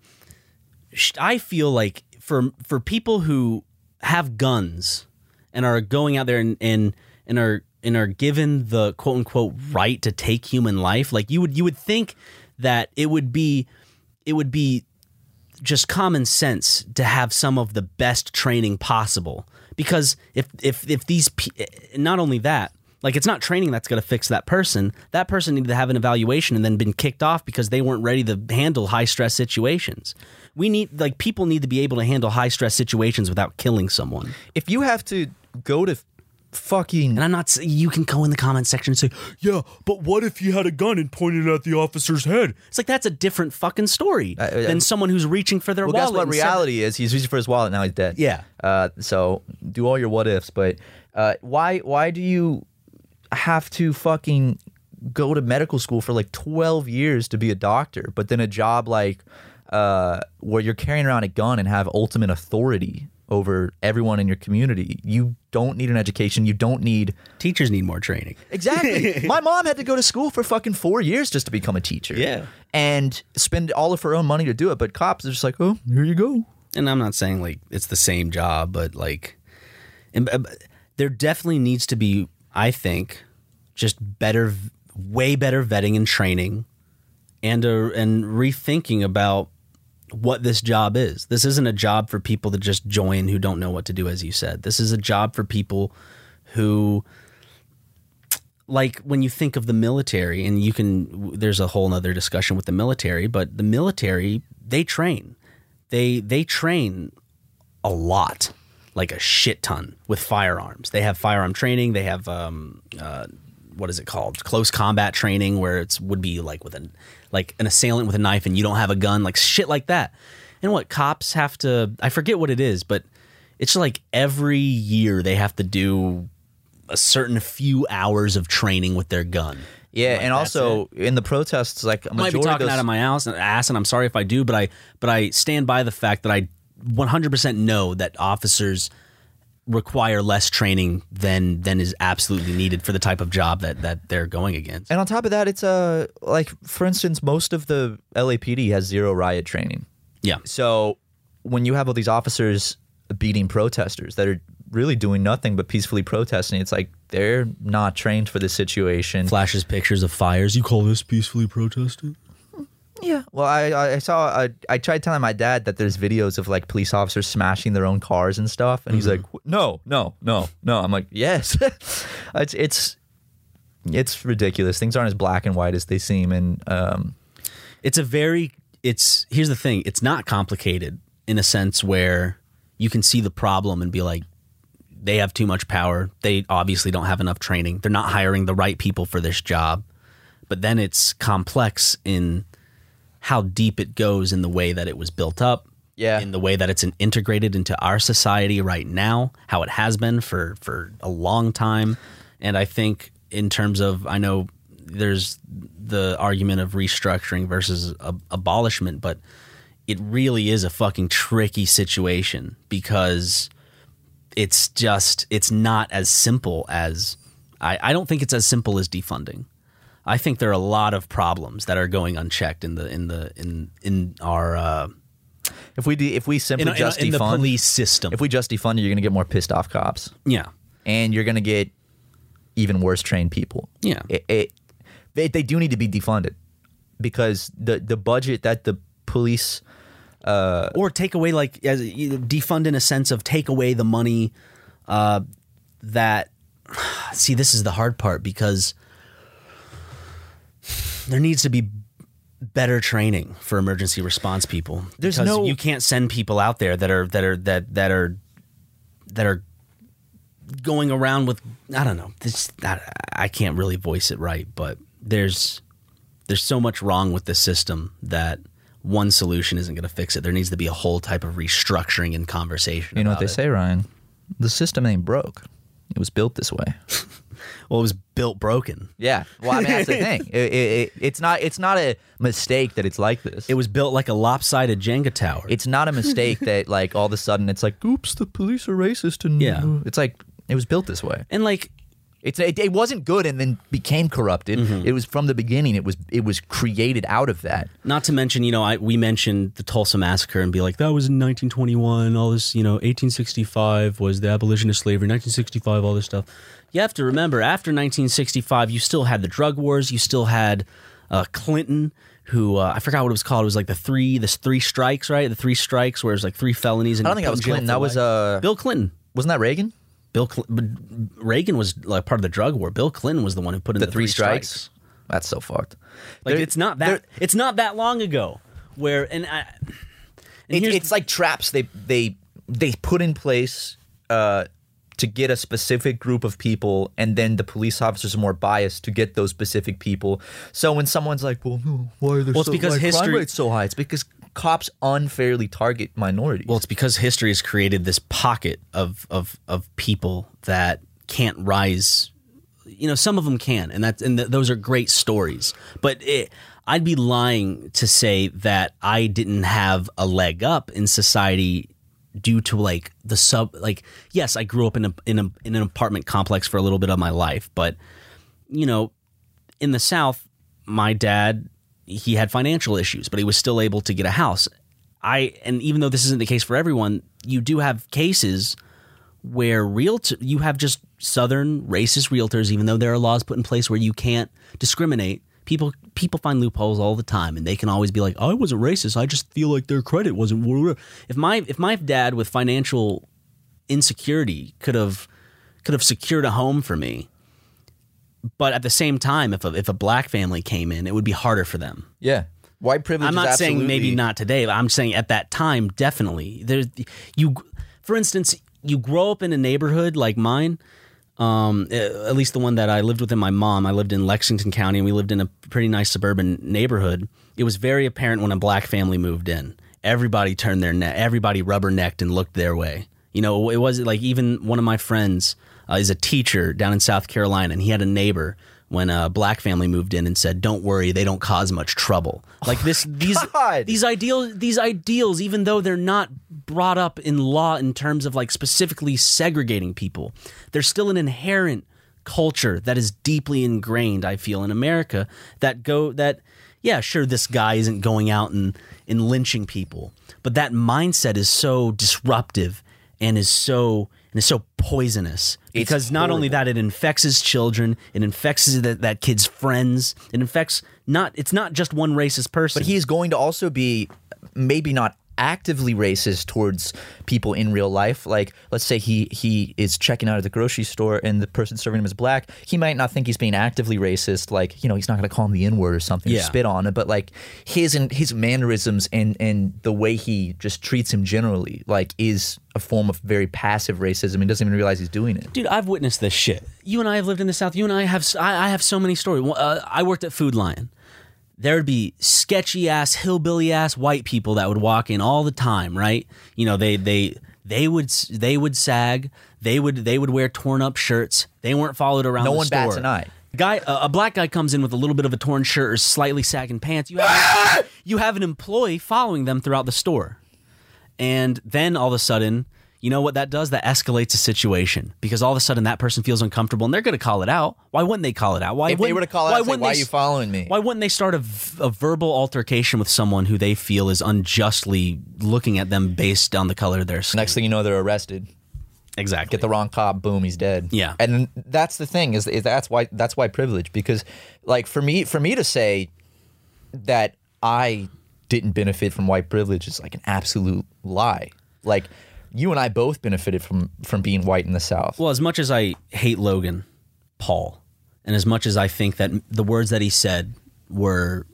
i feel like for for people who have guns and are going out there and and, and are and are given the quote unquote right to take human life like you would you would think that it would be it would be just common sense to have some of the best training possible because if if if these not only that like it's not training that's going to fix that person. That person needed to have an evaluation and then been kicked off because they weren't ready to handle high stress situations. We need like people need to be able to handle high stress situations without killing someone. If you have to go to fucking and i'm not you can go in the comment section and say yeah but what if you had a gun and pointed it at the officer's head it's like that's a different fucking story uh, than someone who's reaching for their wallet. Well, wallet guess what and said- reality is? He's reaching for his wallet now. He's dead. Yeah. Uh, so do all your what ifs, but uh, why why do you have to fucking go to medical school for like twelve years to be a doctor, but then a job like uh, where you're carrying around a gun and have ultimate authority over everyone in your community. You don't need an education. You don't need Teachers need more training. Exactly. (laughs) My mom had to go to school for fucking four years just to become a teacher. Yeah. And spend all of her own money to do it. But cops are just like, oh, here you go. and I'm not saying like it's the same job, but like, and, uh, there definitely needs to be, I think, just better, way better vetting and training, and a, and rethinking about what this job is. This isn't a job for people to just join who don't know what to do, as you said. This is a job for people who like when you think of the military and you can there's a whole nother discussion with the military but the military they train they they train a lot like a shit ton with firearms they have firearm training they have um uh what is it called close combat training where it's would be like with an like an assailant with a knife and you don't have a gun like shit like that and what cops have to i forget what it is but it's like every year they have to do a certain few hours of training with their gun. Yeah, Like, and also in the protests, like I might be talking those, out of my ass, ass, and I'm sorry if I do, but I but I stand by the fact that I 100% know that officers require less training than than is absolutely needed for the type of job that that they're going against. and on top of that, it's uh, like for instance, most of the LAPD has zero riot training. Yeah. So when you have all these officers beating protesters that are really doing nothing but peacefully protesting, it's like they're not trained for this situation. Flashes pictures of fires. You call this peacefully protesting? Yeah. Well, I I saw I, I tried telling my dad that there's videos of like police officers smashing their own cars and stuff, and he's like, no, no, no, no. I'm like, yes. (laughs) it's it's it's ridiculous. Things aren't as black and white as they seem, and um, it's a very it's here's the thing it's not complicated in a sense where you can see the problem and be like they have too much power they obviously don't have enough training they're not hiring the right people for this job but then it's complex in how deep it goes in the way that it was built up Yeah. in the way that it's in- integrated into our society right now how it has been for for a long time and i think in terms of i know there's the argument of restructuring versus ab- abolishment but it really is a fucking tricky situation because it's just it's not as simple as I, I don't think it's as simple as defunding. I think there are a lot of problems that are going unchecked in the in the in in our uh, if we de- if we simply in- just in the police system. if we just defund, you're gonna get more pissed off cops, yeah, and you're gonna get even worse trained people. Yeah. It, it they, they do need to be defunded because the the budget that the police or take away like as defund in a sense of take away the money uh, that (sighs) see this is the hard part because there needs to be better training for emergency response people There's because no- you can't send people out there that are that are that that are that are going around with I don't know this I, I can't really voice it right but there's there's so much wrong with the system that one solution isn't going to fix it. There needs to be a whole type of restructuring and conversation. You know what they it. say, Ryan? The system ain't broke. It was built this way. (laughs) Well, it was built broken. Yeah. Well, I mean that's the thing. (laughs) It, it, it, it's not it's not a mistake that it's like this. It was built like a lopsided Jenga tower. it's not a mistake that (laughs) like all of a sudden it's like, oops, the police are racist and Yeah. it's like it was built this way. and like It's it, it wasn't good and then became corrupted. Mm-hmm. It was from the beginning. It was it was created out of that. not to mention, you know, I we mentioned the Tulsa massacre and be like that was in 1921. All this, you know, 1865 was the abolition of slavery. 1965, all this stuff. You have to remember, after 1965, you still had the drug wars. You still had uh, Clinton, who uh, I forgot what it was called. It was like the three, the three strikes, right? The three strikes, where it was like three felonies. And I don't think that was Clinton. That was uh Bill Clinton. wasn't that Reagan? Bill Cl- Reagan was like part of the drug war. Bill Clinton was the one who put in The, the, three strikes. That's so fucked. Like it's not that it's not that long ago. Where and I, and It, it's like traps they they they put in place uh, to get a specific group of people, and then the police officers are more biased to get those specific people. So when someone's like, "Well, why are there Well, it's so, because why are crime rates so high?" It's because cops unfairly target minorities. Well, it's because history has created this pocket of of of people that can't rise. You know, some of them can, and that's and th- those are great stories. But it, I'd be lying to say that I didn't have a leg up in society due to like the sub like yes, I grew up in a in a in an apartment complex for a little bit of my life, but you know, in the South, my dad he had financial issues, but he was still able to get a house. I and even though this isn't the case for everyone, you do have cases where real you have just southern racist realtors even though there are laws put in place where you can't discriminate people people find loopholes all the time and they can always be like i wasn't racist i just feel like their credit wasn't if my if my dad with financial insecurity could have could have secured a home for me but at the same time if a, if a black family came in it would be harder for them Yeah. White privilege I'm not saying maybe not today, but I'm saying at that time, definitely. There's you, for instance, you grow up in a neighborhood like mine. Um, eh, at least the one that I lived with in my mom. I lived in Lexington County, and we lived in a pretty nice suburban neighborhood. It was very apparent when a black family moved in. Everybody turned their neck. Everybody rubbernecked and looked their way. You know, it was like even one of my friends uh, is a teacher down in South Carolina, and he had a neighbor when a black family moved in and said, "Don't worry, they don't cause much trouble." Oh like this, these God. these ideals, these ideals, even though they're not brought up in law in terms of like specifically segregating people, there's still an inherent culture that is deeply ingrained. I feel in America that go that yeah, sure, this guy isn't going out and and lynching people, but that mindset is so disruptive and is so and is so poisonous It's because not only that it infects his children, it infects that, that kid's friends, it infects not it's not just one racist person. But he's going to also be maybe not actively racist towards people in real life. Like, let's say he he is checking out at the grocery store and the person serving him is black. He might not think he's being actively racist. Like, you know, he's not going to call him the N word or something, or spit on him. But like his and his mannerisms and and the way he just treats him generally, like, is a form of very passive racism. He doesn't even realize he's doing it. Dude, I've witnessed this shit. You and I have lived in the South. You and I have I, I have so many stories. Uh, I worked at Food Lion. There would be sketchy ass, hillbilly ass white people that would walk in all the time, right? You know, they they they would they would sag. They would they would wear torn up shirts. They weren't followed around. No the one bats an eye. Guy, a, a black guy comes in with a little bit of a torn shirt or slightly sagging pants. You have ah! you have an employee following them throughout the store. And then all of a sudden, you know what that does? That escalates a situation because all of a sudden that person feels uncomfortable and they're going to call it out. Why wouldn't they call it out? Why If they wouldn't- were to call it why out, like, why they are you following me? Why wouldn't they start a verbal altercation with someone who they feel is unjustly looking at them based on the color of their skin? Next thing you know, they're arrested. exactly. get the wrong cop, boom, he's dead. Yeah. and that's the thing is, is that's why that's why privilege because like for me for me to say that I didn't benefit from white privilege is like an absolute lie. Like you and I both benefited from from being white in the South. Well, as much as I hate Logan Paul, and as much as I think that the words that he said were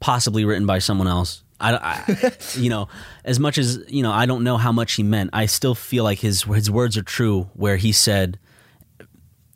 possibly written by someone else, I, I (laughs) you know, as much as you know, I don't know how much he meant. I still feel like his his words are true, where he said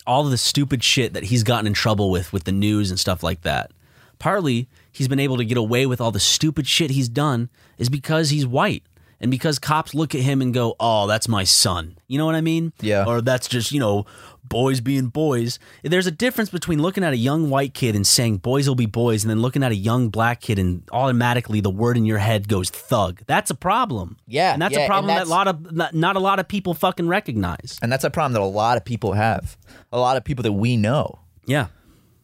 all the stupid shit that he's gotten in trouble with with the news and stuff like that. Partly, he's been able to get away with all the stupid shit he's done is because he's white. And because cops look at him and go, "Oh, that's my son." You know what I mean? Yeah. Or that's just, you know, boys being boys. There's a difference between looking at a young white kid and saying boys will be boys and then looking at a young black kid and automatically the word in your head goes thug. That's a problem. Yeah, And that's yeah, a problem that a lot of not, not a lot of people fucking recognize. and that's a problem that a lot of people have. A lot of people that we know, Yeah.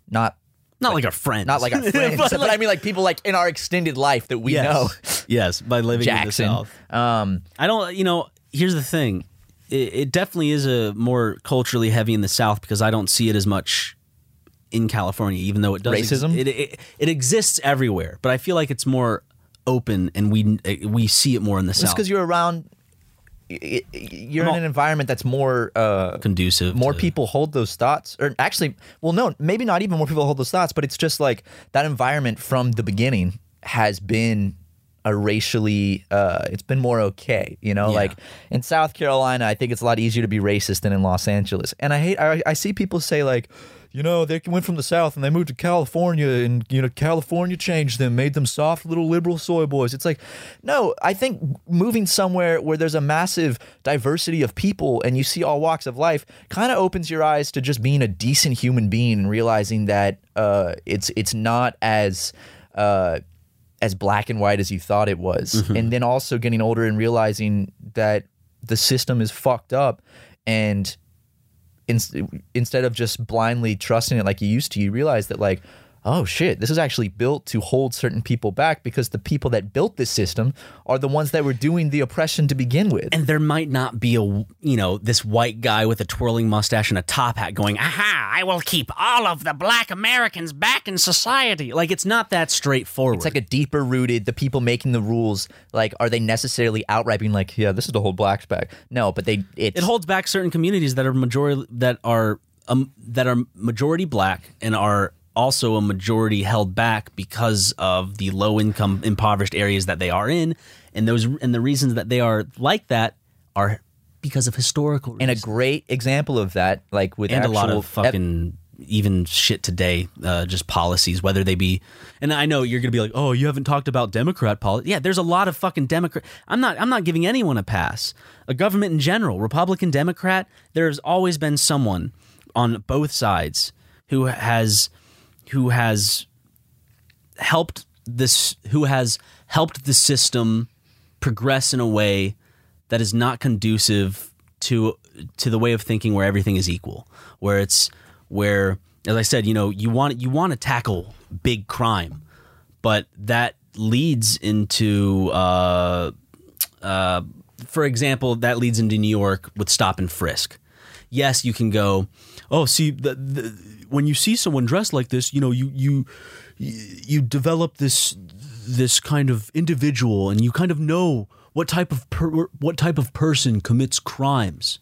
not Not like our friends. not like our (laughs) friends, but, like- I mean like people like in our extended life that we yes. know. yes, by living Jackson. in the South. Um, I don't, you know, here's the thing. It, it definitely is a more culturally heavy in the South because I don't see it as much in California, even though it does. ex- Racism? it, it, it exists everywhere, but I feel like it's more open and we we see it more in the It's South. because you're around. You're in an environment that's more uh, conducive. more to- people hold those thoughts or actually well no maybe not even more people hold those thoughts but it's just like that environment from the beginning has been a racially uh it's been more okay you know Yeah. like in south carolina i think it's a lot easier to be racist than in los angeles and i hate i, I see people say like you know they went from the south and they moved to california and you know california changed them made them soft little liberal soy boys it's like no i think moving somewhere where there's a massive diversity of people and you see all walks of life kind of opens your eyes to just being a decent human being and realizing that uh, it's it's not as uh, as black and white as you thought it was. Mm-hmm. And then also getting older and realizing that the system is fucked up and in, instead of just blindly trusting it like you used to, you realize that like, oh shit, this is actually built to hold certain people back because the people that built this system are the ones that were doing the oppression to begin with. and there might not be a you know this white guy with a twirling mustache and a top hat going aha i will keep all of the black americans back in society like it's not that straightforward It's like a deeper rooted. The people making the rules, like, are they necessarily outright being like, "Yeah, this is to hold blacks back"? No, but they. It's, it holds back certain communities that are majority that are um, that are majority black and are also a majority held back because of the low income impoverished areas that they are in and those and the reasons that they are like that are because of historical reasons. and a great example of that, like with and a lot of fucking even shit today, uh, just policies, whether they be. And I know you're gonna be like, oh, you haven't talked about Democrat policy. Yeah, there's a lot of fucking Democrat. I'm not. I'm not giving anyone a pass. A government in general, Republican, Democrat. There's always been someone on both sides who has who has helped this who has helped the system progress in a way that is not conducive to to the way of thinking where everything is equal where it's where as i said you know you want you want to tackle big crime but that leads into uh, uh, for example that leads into new york with stop and frisk yes you can go oh see the, the, when you see someone dressed like this you know you you you develop this this kind of individual and you kind of know what type of per, what type of person commits crimes.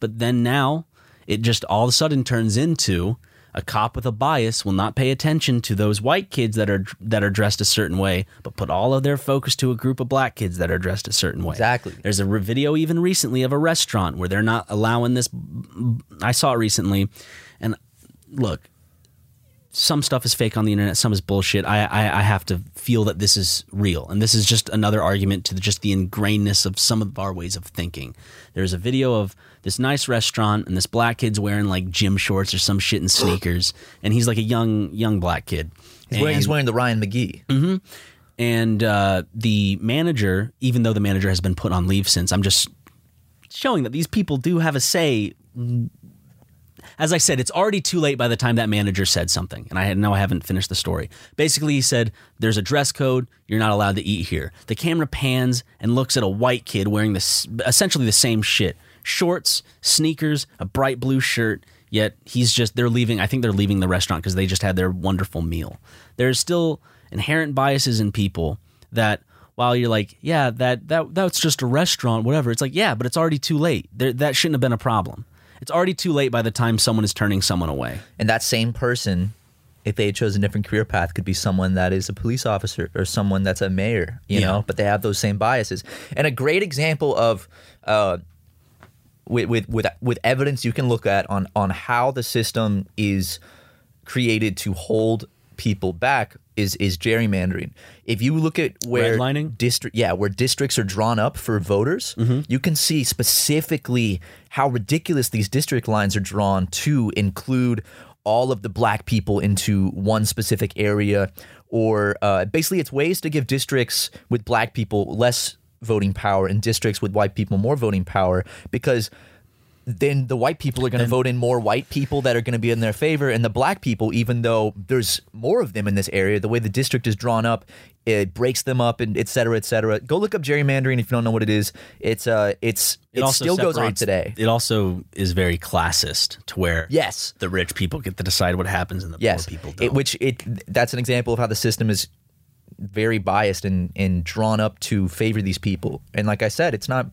But then now it just all of a sudden turns into a cop with a bias will not pay attention to those white kids that are that are dressed a certain way but put all of their focus to a group of black kids that are dressed a certain way Exactly. there's a video even recently of a restaurant where they're not allowing this i saw it recently and look some stuff is fake on the internet, some is bullshit. I, I I have to feel that this is real, and this is just another argument to the, just the ingrainedness of some of our ways of thinking. There's a video of this nice restaurant, and this black kid's wearing like gym shorts or some shit and (gasps) sneakers, and he's like a young young black kid. He's wearing, he's wearing the Ryan McGee. Mm-hmm. and uh, the manager, even though the manager has been put on leave since, I'm just showing that these people do have a say. As I said, it's already too late by the time that manager said something, and I know I haven't finished the story. Basically, he said, "There's a dress code. You're not allowed to eat here." The camera pans and looks at a white kid wearing this essentially the same shit: shorts, sneakers, a bright blue shirt. Yet he's just they're leaving. I think they're leaving the restaurant because they just had their wonderful meal. There's still inherent biases in people that while you're like, yeah, that that that's just a restaurant, whatever. It's like, yeah, but it's already too late. There, that shouldn't have been a problem. It's already too late by the time someone is turning someone away. And that same person, if they had chosen a different career path, could be someone that is a police officer or someone that's a mayor, you Yeah. know, but they have those same biases. And a great example of, uh, with, with with with evidence you can look at on on how the system is created to hold people back is is gerrymandering. If you look at where district yeah, where districts are drawn up for voters, you can see specifically how ridiculous these district lines are drawn to include all of the black people into one specific area or uh, basically it's ways to give districts with black people less voting power and districts with white people more voting power because then the white people are going to vote in more white people that are going to be in their favor and the black people even though there's more of them in this area the way the district is drawn up it breaks them up and et cetera et cetera. Go look up gerrymandering if you don't know what it is. It's uh it's it, also still goes on today. It also is very classist to where yes. the rich people get to decide what happens and the yes. poor people It- don't. which it that's an example of how the system is very biased and and drawn up to favor these people. And like i said it's not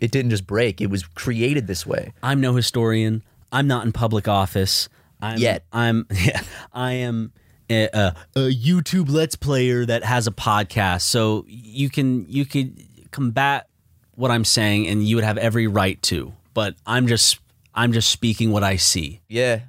it didn't just break it was created this way I'm no historian. I'm not in public office. I'm, Yet. I'm (laughs) yeah, I am a, a, a YouTube Let's Player that has a podcast. So you can you could combat what I'm saying, and you would have every right to. But I'm just I'm just speaking what I see. yeah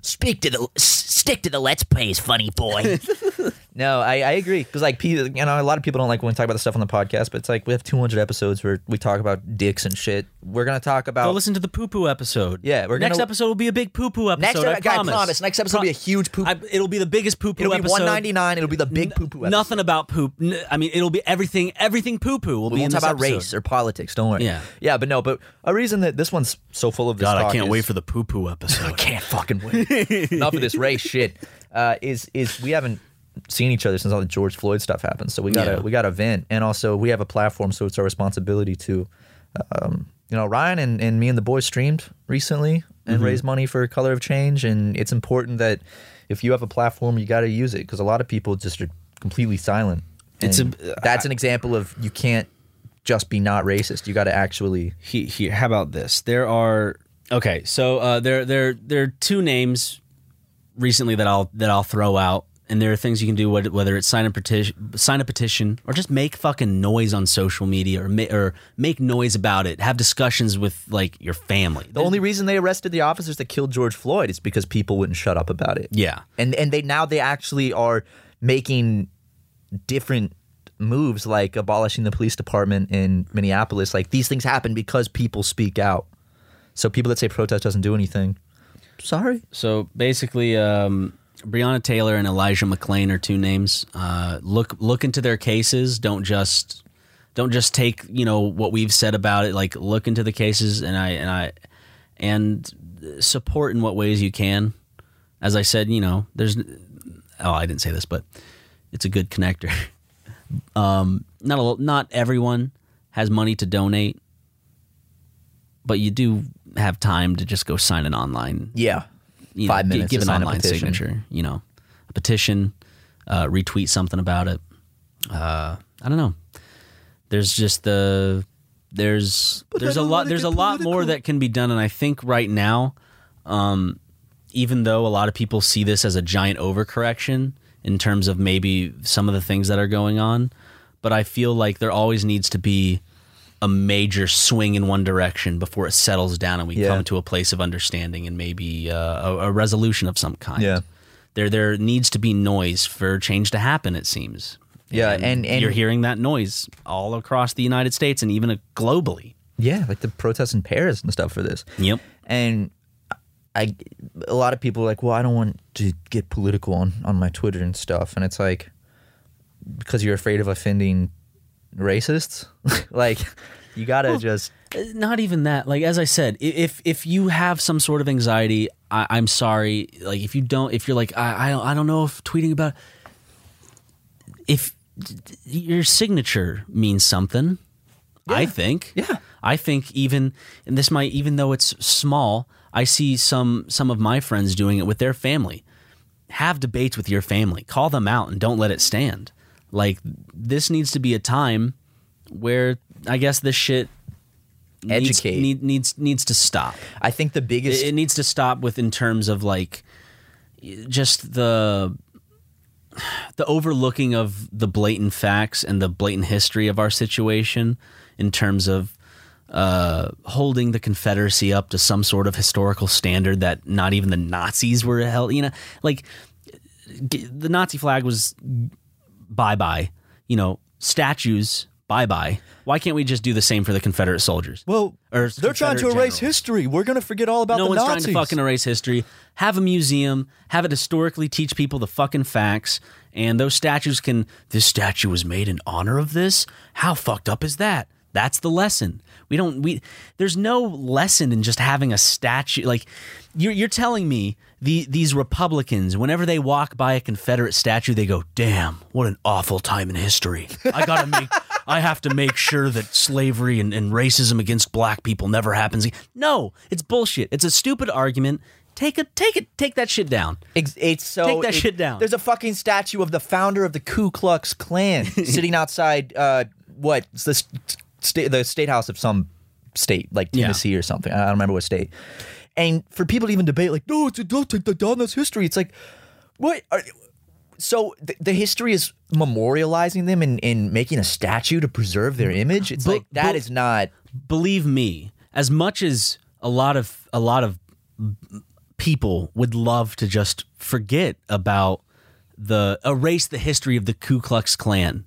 Speak to the stick to the let's plays, funny boy. (laughs) No, I, I agree because like you know a lot of people don't like when we talk about the stuff on the podcast, but it's like we have 200 episodes where we talk about dicks and shit. We're gonna talk about Go listen to the poo poo episode. Yeah, we're next gonna- episode will be a big poo poo episode. next. I guy, promise. promise. Next episode will be a huge poop. I, it'll be the biggest poo poo it'll be episode. 199. It'll be the big poo poo. Nothing about poop. N- I mean, it'll be everything. Everything poo poo will We be won't in talk about episode. race or politics. Don't worry. Yeah. yeah, but no. But a reason that this one's so full of this. God, I can't is- wait for the poo poo (laughs) episode. I can't fucking wait. Enough of this race shit. (laughs) Uh, is is we haven't seen each other since all the George Floyd stuff happened, so we gotta Yeah. we gotta vent, and also we have a platform, so it's our responsibility to, um, you know, Ryan and, and me and the boys streamed recently and Mm-hmm. raised money for Color of Change, and it's important that if you have a platform, you got to use it because a lot of people just are completely silent. It's a- that's an example of you can't just be not racist. You got to actually. he, here, how about this? There are okay. So uh, there there there are two names recently that I'll that I'll throw out, and there are things you can do whether whether it's sign a petition, sign a petition, or just make fucking noise on social media, or ma- or make noise about it. Have discussions with like your family. The only reason they arrested the officers that killed George Floyd is because people wouldn't shut up about it. yeah. and and they now they actually are making different moves like abolishing the police department in Minneapolis like these things happen because people speak out so people that say protest doesn't do anything sorry So basically, um, Breonna Taylor and Elijah McClain are two names. Uh, look look into their cases. Don't just don't just take you know what we've said about it. Like look into the cases and I and I and support in what ways you can. As I said, you know, there's oh I didn't say this, but it's a good connector. (laughs) um, not a, not everyone has money to donate, but you do have time to just go sign an online yeah you Five know, minutes give to an sign online petition. signature. You know, a petition, uh, retweet something about it. Uh, I don't know. There's just the there's (laughs) there's a lot there's a lot more that can be done, and I think right now, um, even though a lot of people see this as a giant overcorrection in terms of maybe some of the things that are going on, but I feel like there always needs to be a major swing in one direction before it settles down and we Yeah. come to a place of understanding and maybe uh, a, a resolution of some kind. Yeah. There, there needs to be noise for change to happen. It seems. Yeah, and- and- you're hearing that noise all across the United States and even uh, globally. yeah like the protests in Paris and stuff for this Yep. and I a lot of people are like well I don't want to get political on on my Twitter and stuff and it's like because you're afraid of offending racists (laughs) like you gotta just Uh, Not even that. Like as I said, if if you have some sort of anxiety, I, I'm sorry. Like if you don't, if you're like I I I don't know if tweeting about if your signature means something. I think. Yeah. I think even and this might even though it's small, I see some some of my friends doing it with their family. Have debates with your family. Call them out and don't let it stand. Like this needs to be a time where I guess this shit needs, Educate. need, needs needs to stop. I think the biggest It, it needs to stop with in terms of like just the the overlooking of the blatant facts and the blatant history of our situation in terms of uh, holding the Confederacy up to some sort of historical standard that not even the Nazis were held. You know, like the Nazi flag was bye bye. You know, statues bye bye. Why can't we just do the same for the Confederate soldiers? Well, Or they're trying to erase generals. history. We're going to forget all about no the one's Nazis. trying to fucking erase history. Have a museum. Have it historically teach people the fucking facts. And those statues can. This statue was made in honor of this. How fucked up is that? That's the lesson. We don't. We there's no lesson in just having a statue. Like you're you're telling me the these Republicans, whenever they walk by a Confederate statue, they go, "Damn, what an awful time in history. I gotta (laughs) make." I have to make sure that slavery and, and racism against black people never happens. again." No, it's bullshit. It's a stupid argument. Take it, take it, take that shit down. It's, so Take that it- shit down. There's a fucking statue of the founder of the Ku Klux Klan (laughs) sitting outside. Uh, what the the state house of some state, like Yeah. Tennessee or something. I don't remember what state. And for people to even debate, like, no, it's don't take that down. That's history. It's like, what? Are, so the, the history is memorializing them and, and making a statue to preserve their image. It's But- like that but- is not. Believe me, as much as a lot of a lot of people would love to just forget about the erase the history of the Ku Klux Klan.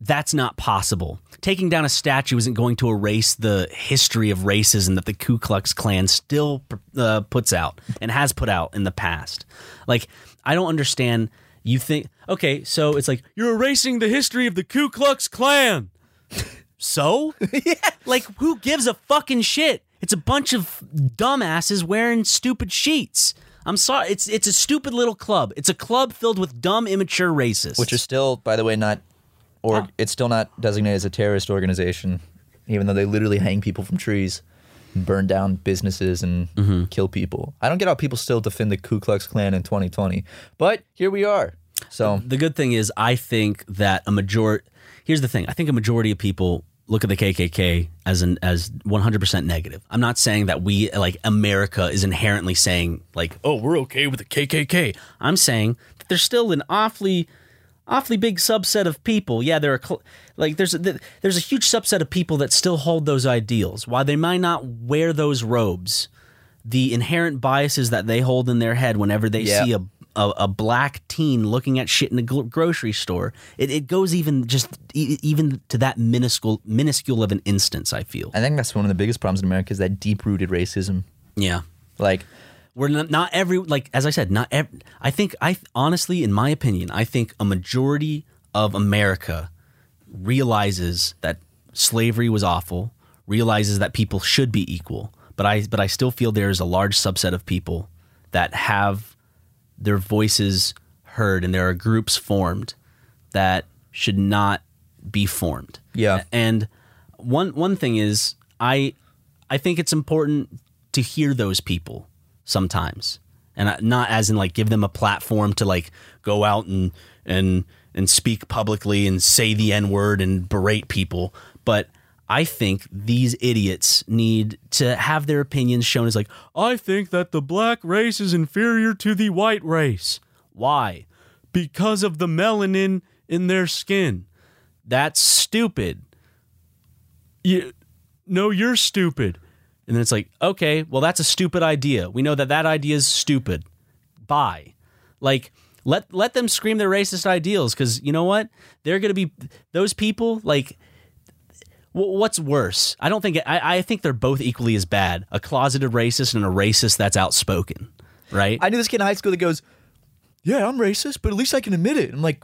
That's not possible. Taking down a statue isn't going to erase the history of racism that the Ku Klux Klan still uh, puts out and has put out in the past. Like, I don't understand. You think, okay, so it's like, you're erasing the history of the Ku Klux Klan. So? (laughs) yeah. Like, who gives a fucking shit? It's a bunch of dumbasses wearing stupid sheets. I'm sorry. It's it's a stupid little club. It's a club filled with dumb, immature racists. which are still, by the way, not or it's still not designated as a terrorist organization, even though they literally hang people from trees, and burn down businesses, and Mm-hmm. kill people. I don't get how people still defend the Ku Klux Klan in 2020, but here we are. So the good thing is, I think that a majority. Here's the thing. I think a majority of people look at the KKK as an as 100% negative. I'm not saying that we like America is inherently saying like, oh, we're okay with the KKK. I'm saying that there's still an awfully awfully big subset of people. Yeah, there are cl- like there's a, there's a huge subset of people that still hold those ideals. While they might not wear those robes, the inherent biases that they hold in their head whenever they Yeah. see a, a a black teen looking at shit in a gl- grocery store, it, it goes even just e- even to that minuscule minuscule of an instance. I feel. I think that's one of the biggest problems in America is that deep rooted racism. Yeah. Like we're not, not every like as I said, not every, I think I honestly, in my opinion, I think a majority of America realizes that slavery was awful, realizes that people should be equal, but I but I still feel there is a large subset of people that have their voices heard and there are groups formed that should not be formed. Yeah. And one one thing is I I think it's important to hear those people sometimes. And not as in like give them a platform to like go out and and and speak publicly and say the n-word and berate people, but I think these idiots need to have their opinions shown as like, I think that the black race is inferior to the white race. Why? Because of the melanin in their skin. That's stupid. You, no, you're stupid. And then it's like, okay, well, that's a stupid idea. We know that that idea is stupid. Bye. Like, let let them scream their racist ideals because you know what? They're gonna be those people. Like, wh- what's worse? I don't think I, I think they're both equally as bad. A closeted racist and a racist that's outspoken, right? I knew this kid in high school that goes, "Yeah, I'm racist, but at least I can admit it." I'm like,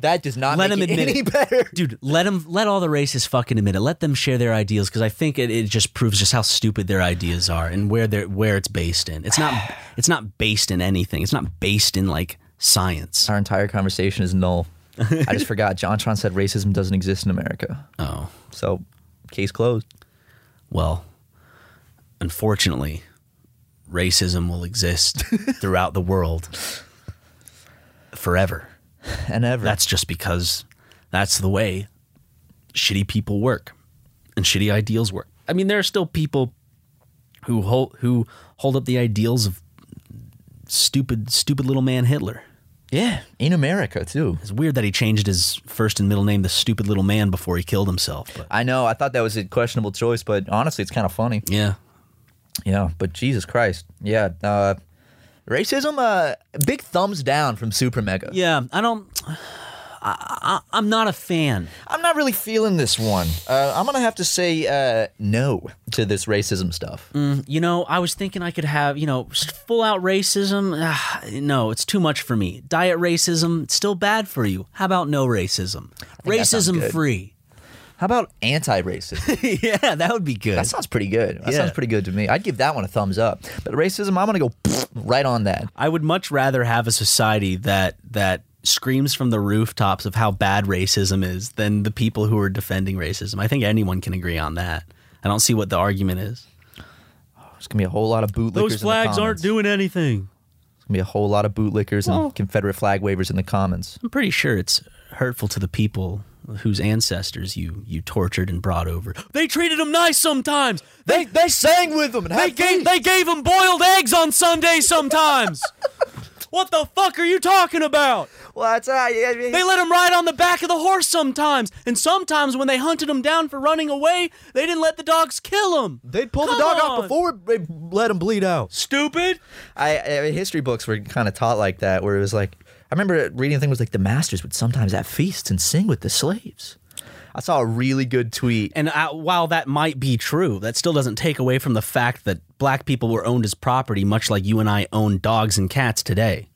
that does not let make it admit any it, better. (laughs) dude. Let them let all the racists fucking admit it. Let them share their ideals because I think it, it just proves just how stupid their ideas are and where they're where it's based in. It's not (sighs) it's not based in anything. It's not based in like science. Our entire conversation is null. I just (laughs) forgot. John JonTron said racism doesn't exist in America, Oh so case closed. well, unfortunately, racism will exist (laughs) throughout the world forever. And ever. That's just because that's the way shitty people work and shitty ideals work. I mean, there are still people who hold who hold up the ideals of stupid, stupid little man Hitler. yeah, in America too. It's weird that he changed his first and middle name to stupid little man before he killed himself. But I know. I thought that was a questionable choice, but honestly, it's kind of funny. yeah, Yeah, but Jesus Christ, yeah. Uh, racism. Uh, big thumbs down from SuperMega. yeah, I don't. I, I, I'm not a fan. I'm not really feeling this one. Uh, I'm gonna have to say uh, no to this racism stuff. You know, I was thinking I could have, you know, full out racism. Ah, no, it's too much for me. Diet racism, it's still bad for you. How about no racism? Racism free. How about anti-racism? (laughs) yeah, that would be good. that sounds pretty good. That Yeah. sounds pretty good to me. I'd give that one a thumbs up. But racism, I'm gonna go (laughs) right on that. I would much rather have a society that that screams from the rooftops of how bad racism is than the people who are defending racism. I think anyone can agree on that. I don't see what the argument is. There's gonna be a whole lot of bootlickers. Those in the flags aren't doing anything. There's gonna be a whole lot of bootlickers and Confederate flag wavers in the comments. I'm pretty sure it's hurtful to the people whose ancestors you you tortured and brought over. They treated them nice sometimes. They they sang with them and They gave they gave them boiled eggs on Sunday sometimes. (laughs) what the fuck are you talking about? Well, that's uh, I mean, They let them ride on the back of the horse sometimes, and sometimes when they hunted them down for running away, they didn't let the dogs kill them. They'd pull Come the dog on. out before they let him bleed out. Stupid. I, I history books were kind of taught like that, where it was like, I remember reading a thing was like the masters would sometimes have feasts and sing with the slaves. I saw a really good tweet. And uh, while that might be true, that still doesn't take away from the fact that black people were owned as property, much like you and I own dogs and cats today.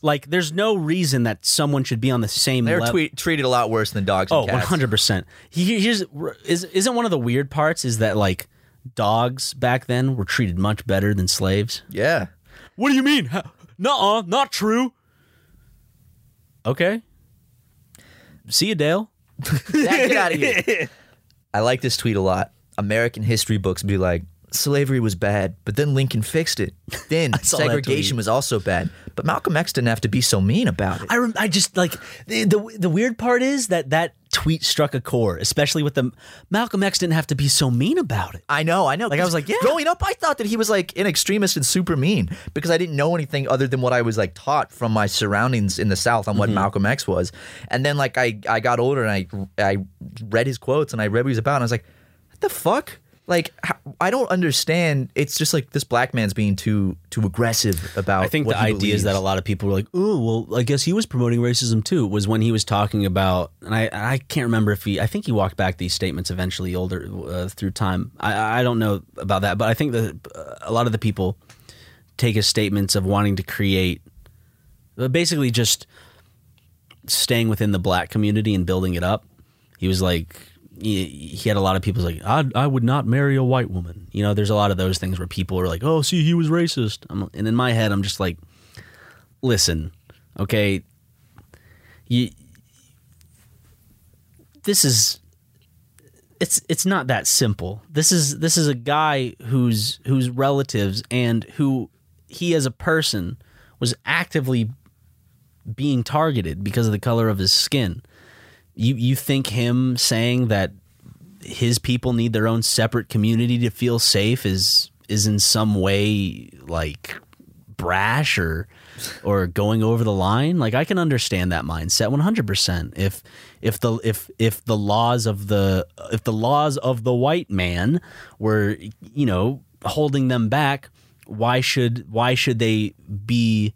Like, there's no reason that someone should be on the same They're level. tweet, treated a lot worse than dogs Oh, and cats. 100%. Here's, is, isn't one of the weird parts is that, like, dogs back then were treated much better than slaves? Yeah. What do you mean? Nuh-uh, not true. Okay. See you, Dale. Yeah, get out of here. (laughs) I like this tweet a lot. American history books be like, slavery was bad, but then Lincoln fixed it. (laughs) Then saw that segregation tweet. was also bad, but Malcolm X didn't have to be so mean about it. I rem- I just like the, the the weird part is that that tweet struck a chord, especially with the Malcolm X didn't have to be so mean about it. I know, I know. Like, I was like, yeah. Growing up, I thought that he was like an extremist and super mean because I didn't know anything other than what I was like taught from my surroundings in the South on what Mm-hmm. Malcolm X was. And then like I I got older and I I read his quotes and I read what he's about and I was like, what the fuck? Like I don't understand. It's just like this black man's being too too aggressive about. I think what the he idea is that a lot of people were like, "Oh, well, I guess he was promoting racism too." Was when he was talking about, and I I can't remember if he. I think he walked back these statements eventually older uh, through time. I I don't know about that, but I think that uh, a lot of the people take his statements of wanting to create, uh, basically just staying within the black community and building it up. He was like. He, had a lot of people like I I would not marry a white woman. You know, there's a lot of those things where people are like, "Oh, see, he was racist." I'm, and in my head, I'm just like, listen, okay, you, this is it's it's not that simple. This is this is a guy whose whose relatives and who he as a person was actively being targeted because of the color of his skin. You you think him saying that his people need their own separate community to feel safe is is in some way like brash or or going over the line? Like i can understand that mindset 100% if if the if if the laws of the if the laws of the white man were you know holding them back why should why should they be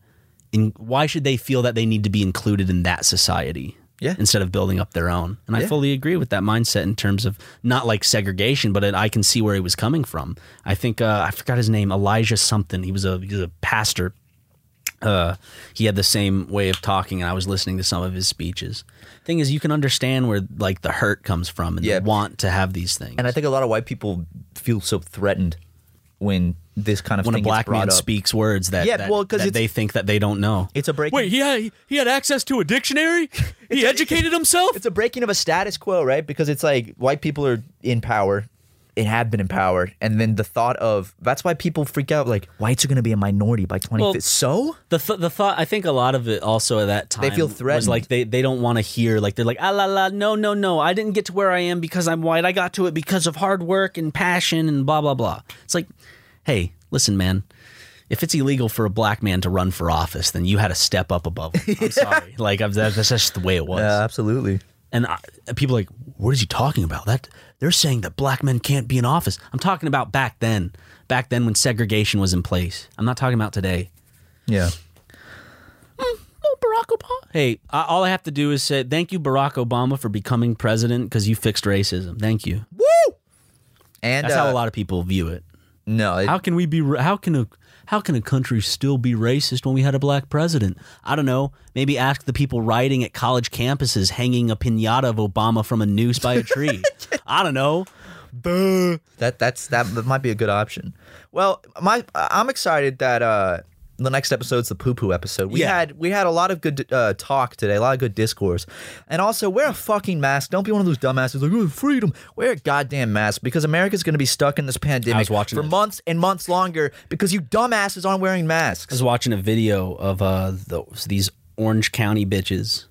in why should they feel that they need to be included in that society Yeah. instead of building up their own. And i fully agree with that mindset in terms of not like segregation but it, i can see where he was coming from. I think uh, i forgot his name elijah something. He was a he was a pastor. Uh, he had the same way of talking and i was listening to some of his speeches. Thing is you can understand where like the hurt comes from and Yeah. the want to have these things. And I think a lot of white people feel so threatened when this kind of when a thing gets black man up. speaks words that, Yeah, that, well, 'cause that they think that they don't know It's a break. wait he had he had access to a dictionary (laughs) he educated himself it's a breaking of a status quo, right? Because it's like white people are in power and have been empowered, and then the thought of that's why people freak out. Like whites are going to be a minority by twenty. Well, so The th- the thought I think a lot of it also at that time They feel was threatened. like they they don't want to hear like they're like ah la la no no no I didn't get to where I am because I'm white I got to it because of hard work and passion and blah blah blah. It's like, hey, listen, man. If it's illegal for a black man to run for office, then you had to step up above. Him. I'm (laughs) sorry, like I'm, that's just the way it was. Yeah, absolutely. And I, people are like, what is he talking about? That they're saying that black men can't be in office. I'm talking about back then, back then when segregation was in place. I'm not talking about today. Yeah. Oh, Barack Obama. Hey, I, all I have to do is say thank you, Barack Obama, for becoming president because you fixed racism. Thank you. Woo! And That's how uh, a lot of people view it. No, it- How can we be? How can a how can a country still be racist when we had a black president? I don't know. Maybe ask the people rioting at college campuses, hanging a pinata of Obama from a noose by a tree. (laughs) I don't know. that that's that, that might be a good option. Well, my I'm excited that uh the next episode's the poo poo episode. We Yeah. had we had a lot of good uh, talk today, a lot of good discourse, and also wear a fucking mask. Don't be one of those dumbasses like oh, freedom. Wear a goddamn mask because America's going to be stuck in this pandemic for this. months and months longer because you dumbasses aren't wearing masks. I was watching a video of uh those, these Orange County bitches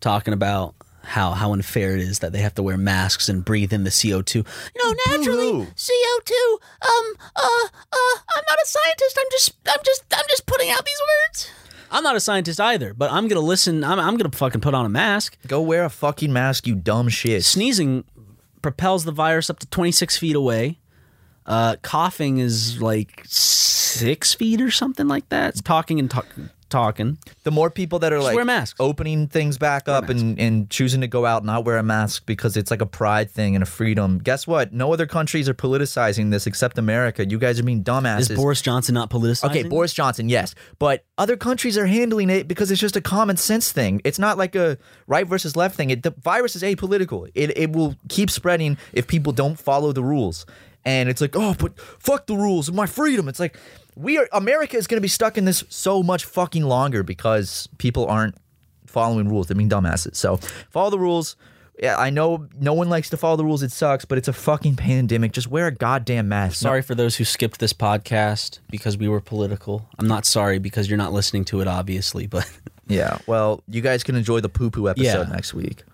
talking about how how unfair it is that they have to wear masks and breathe in the CO2. You know, naturally Boo-hoo. CO2 um uh uh I'm not a scientist. I'm just I'm just I'm just putting out these words. I'm not a scientist either, but I'm going to listen. I'm I'm going to fucking put on a mask. Go wear a fucking mask, you dumb shit. Sneezing propels the virus up to 26 feet away. Uh, coughing is like six feet or something like that. It's talking and talk, talking. the more people that are like wear masks. opening things back up and, and choosing to go out not wear a mask because it's like a pride thing and a freedom. Guess what? No other countries are politicizing this except America. You guys are being dumbasses. Is Boris Johnson not politicizing? Okay, Boris Johnson, yes. But other countries are handling it because it's just a common sense thing. It's not like a right versus left thing. It, the virus is apolitical. It, it will keep spreading if people don't follow the rules. And it's like, oh, but fuck the rules and my freedom. It's like, we are, America is going to be stuck in this so much fucking longer because people aren't following rules. They're being dumbasses. So follow the rules. Yeah, I know no one likes to follow the rules. It sucks, but it's a fucking pandemic. Just wear a goddamn mask. Sorry for those who skipped this podcast because we were political. I'm not sorry because you're not listening to it, obviously, but Yeah. Well, you guys can enjoy the poo poo episode Yeah. next week.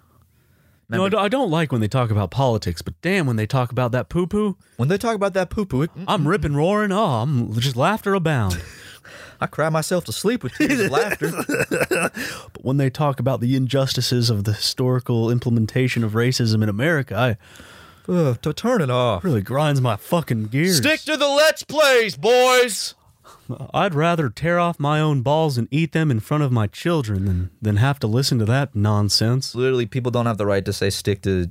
No, I don't- I don't like when they talk about politics. But damn, when they talk about that poo poo, When they talk about that poo poo, I'm ripping, roaring. Oh, I'm just laughter abound. (laughs) I cry myself to sleep with tears of laughter. (laughs) But when they talk about the injustices of the historical implementation of racism in America, I Ugh, to turn it off. really grinds my fucking gears. Stick to the let's plays, boys. I'd rather tear off my own balls and eat them in front of my children than than have to listen to that nonsense. Literally, people don't have the right to say stick to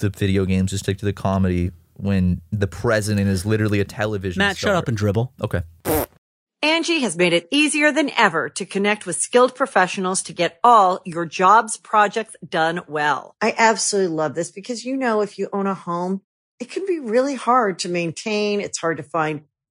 the video games, just stick to the comedy when the president is literally a television Matt, star. shut up and dribble. Okay. Angi has made it easier than ever to connect with skilled professionals to get all your jobs projects done well. I absolutely love this because, you know, if you own a home, it can be really hard to maintain. It's hard to find